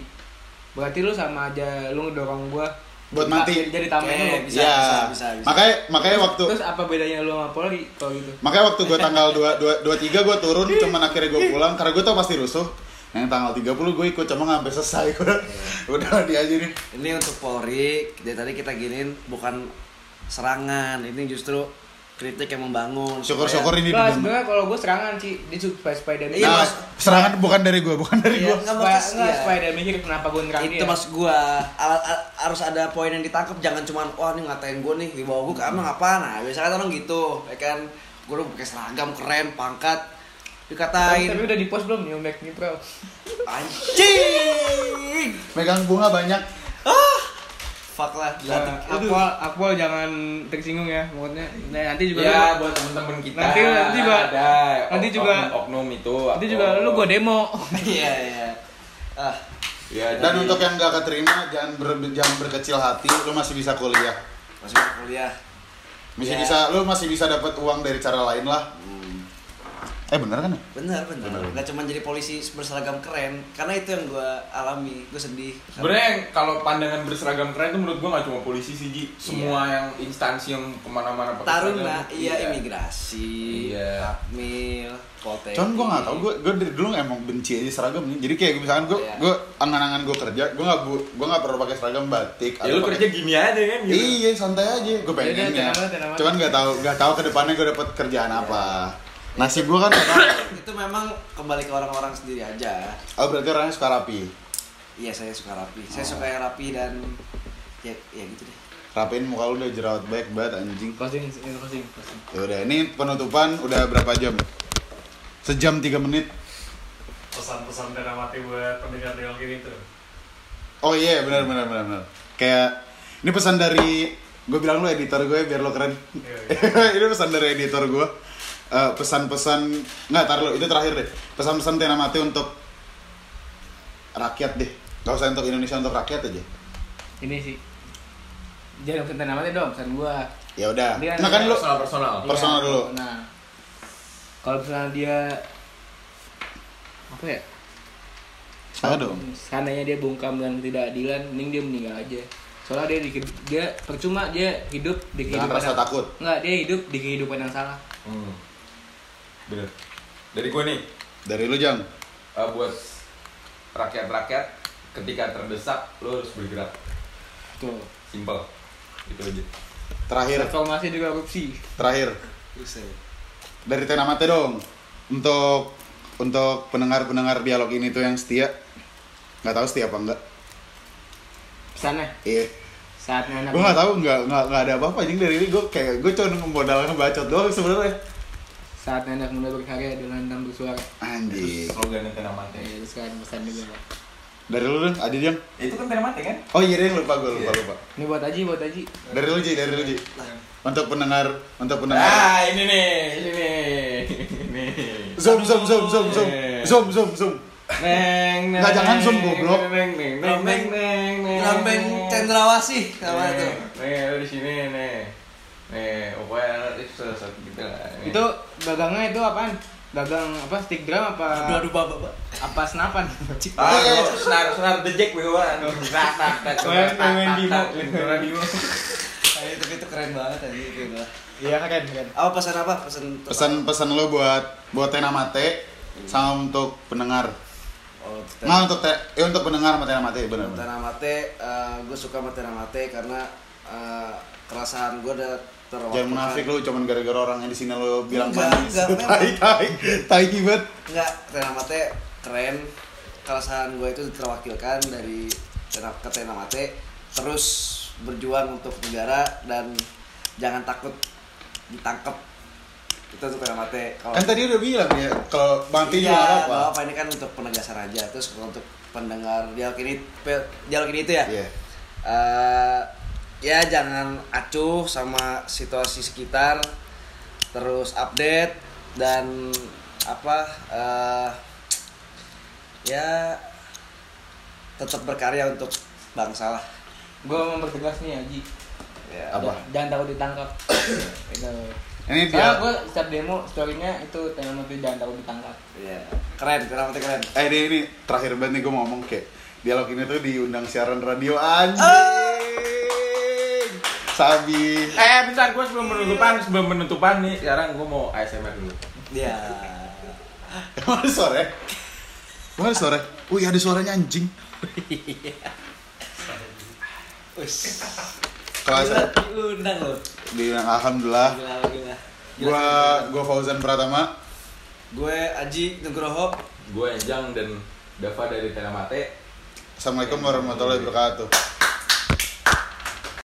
Berarti lu sama aja lu ngedorong gue Buat mati. jadi tameng Oke, lu. bisa, ya bisa, bisa, bisa. makanya makanya waktu Terus apa bedanya lu sama Polri kalau gitu? makanya waktu gue tanggal dua dua dua tiga gue turun cuman akhirnya gue pulang karena gue tau pasti rusuh yang tanggal 30 gue ikut cuma nggak sampai selesai gue Iya. udah dia aja nih Ini untuk Polri, dari tadi kita giniin bukan serangan, ini justru kritik yang membangun. syukur-syukur ini Enggak, sebenarnya kalau gue serangan sih, dia supaya supaya dia Iya, nah, Mas. serangan bukan dari gue bukan dari Iya, gue nggak supaya, maksud- enggak, iya. mikir kenapa gue nyerang itu dia. mas al- harus ada poin yang ditangkap jangan cuman wah ini ngatain gua nih di bawah gua emang apa nah biasanya kan orang gitu ya kan gua udah pakai seragam keren pangkat dikatain tapi udah di post belum New Make Me Proud? anjing megang bunga banyak fuck lah Nah, Aduh. Akpol, Akpol jangan tersinggung ya, maksudnya. Nah, nanti juga Ya lu- buat temen-temen kita Nanti- nanti juga- ada nanti ok- juga- oknum, oknum itu nanti juga lu gue demo. iya iya ah ya, dan jadi- untuk yang nggak keterima jangan ber, jangan berkecil hati lu masih bisa kuliah masih mau kuliah masih Ya. bisa lu masih bisa dapat uang dari cara lain lah Hmm. Eh bener kan ya benar benar nggak cuma jadi polisi berseragam keren karena itu yang gua alami gua sedih Sebenarnya yang kalau pandangan berseragam keren tuh menurut gua nggak cuma polisi sih Ji Semua yang instansi yang ke mana-mana pakai taruna seragam. iya imigrasi Iya. akmil poltek Cuman gue gak tau, gue gue dari dulu emang benci aja seragam nih. Jadi kayak misalkan gue Iya. gue angan-angan gue kerja, gue gak bu, gue gak perlu pakai seragam batik. Ya lu kerja gini aja kan gitu Iya santai aja, gue pengennya. Cuman gak tahu gak tahu ke depannya gue dapet kerjaan apa. Nasib gue kan itu memang kembali ke orang-orang sendiri aja Oh berarti orangnya suka rapi. iya saya suka rapi saya Oh. suka yang rapi dan ya ya gitu deh Rapiin muka lu udah jerawat baik banget anjing. Closing, ini closing, closing. Ya udah, ini penutupan udah berapa jam? Sejam tiga menit. pesan-pesan dan amati buat pendengar Real ini tuh Oh iya, benar benar benar benar. Kayak ini pesan dari gue bilang lu editor gue biar lo keren. Iya, ini pesan dari editor gue. Eh, pesan-pesan nggak tar lu itu terakhir deh. Pesan-pesan Tena Mati untuk rakyat deh. Gak usah untuk Indonesia untuk rakyat aja. Ini sih. Jangan pesan namanya dong, pesan gua. Ya udah. Dia Nah kan lu Personal personal Personal Iya, dulu. Nah, kalau misalnya dia apa ya? Apa dong? Seandainya dia bungkam dan ketidakadilan, mending dia meninggal aja. Soalnya dia di, dia percuma dia hidup di Jangan kehidupan rasa yang- takut. Enggak, dia hidup di kehidupan yang salah. hmm. Bener Dari gue nih Dari lu Jang. eh, Buat rakyat-rakyat Ketika terdesak Lo harus bergerak Tuh. Simple. Itu aja. Terakhir, Reformasi di korupsi. terakhir Buset. dari Tenamate dong. Untuk untuk pendengar-pendengar dialog ini tuh yang setia, nggak tahu setia apa enggak. Pesannya Iya. saatnya anak Gue nggak tahu nggak nggak nggak ada apa-apa anjing dari ini gue kayak gue cuma modal ngebacot doang sebenarnya. Saatnya anak muda berkarya dengan lantang bersuara. Anjing. Slogan Tena Mate. Ya, itu sekarang pesan juga lah. Dari lu dong, Adi Jang. Itu kan Tena Mate kan? Oh iya deh lupa gue lupa lupa. Ini buat Aji, buat Aji. Dari lu Ji, dari lu Ji. Untuk pendengar, untuk pendengar. Ah, ini nih, ini nih. Ini. Zoom zoom zoom zoom zoom zoom zoom zoom. Neng, neng. Nggak, jangan zoom, goblok. Neng, neng, neng, neng, neng, neng. Lambeng Cendrawasih nama itu. Nih, lu di sini nih. Nih, pokoknya itu satu gitu lah. Itu gagangnya itu apaan? Gagang apa stick drum apa? Aduh aduh bapak bapak. Apa senapan? Ah, senar senar jack bego banget. Tak tak tak. Main- tak, main tak, Bimo, tak. main Bimo. Kayak itu itu keren banget tadi itu. Iya keren, keren. Apa pesan apa? Pesan Pesan-pesan lo buat buat Tenamate sama untuk pendengar. Oh, Nah untuk te, eh, untuk pendengar sama Tenamate benar. Matera Mate, gue suka Matera Mate karena eh, kerasahan gue udah Jangan munafik lu cuman gara-gara orang yang di sini lo bilang Enggak, manis. enggak. Tai tai tai banget. Enggak, Matera Mate keren. Kerasahan gue itu terwakilkan dari ke Tena Mate. Terus berjuang untuk negara dan jangan takut ditangkap. Itu untuk Tena Mate. Kalau Kan tadi udah bilang ya kalau mati iya, juga apa-apa. apa ini kan untuk penegasan aja. Terus untuk pendengar dialog ini dialog ini itu ya. Iya. Eh, ya jangan acuh sama situasi sekitar terus update dan apa eh, ya tetap berkarya untuk bangsa lah Gue mau mempertegas nih Aji. ya Apa? Jangan takut ditangkap. Gitu. Ini Soalnya dia gue setiap demo storynya itu tema itu jangan takut ditangkap. ya keren keren keren eh ini, ini terakhir banget nih gue mau ngomong kayak dialog ini tuh diundang siaran radio anjing. Sabi. Eh, bentar gua sebelum penutupan, sebelum penutupan nih, sekarang gua mau ASMR dulu. ya Emang ada suara? Emang ada suara? Wih ada suaranya anjing. Wis. Kalau saya undang loh bilang alhamdulillah. gila gila Gua gua Fauzan Pratama. gue Aji Nugroho Gue Enjang dan Dava dari Tena Mate. Assalamualaikum warahmatullahi wabarakatuh.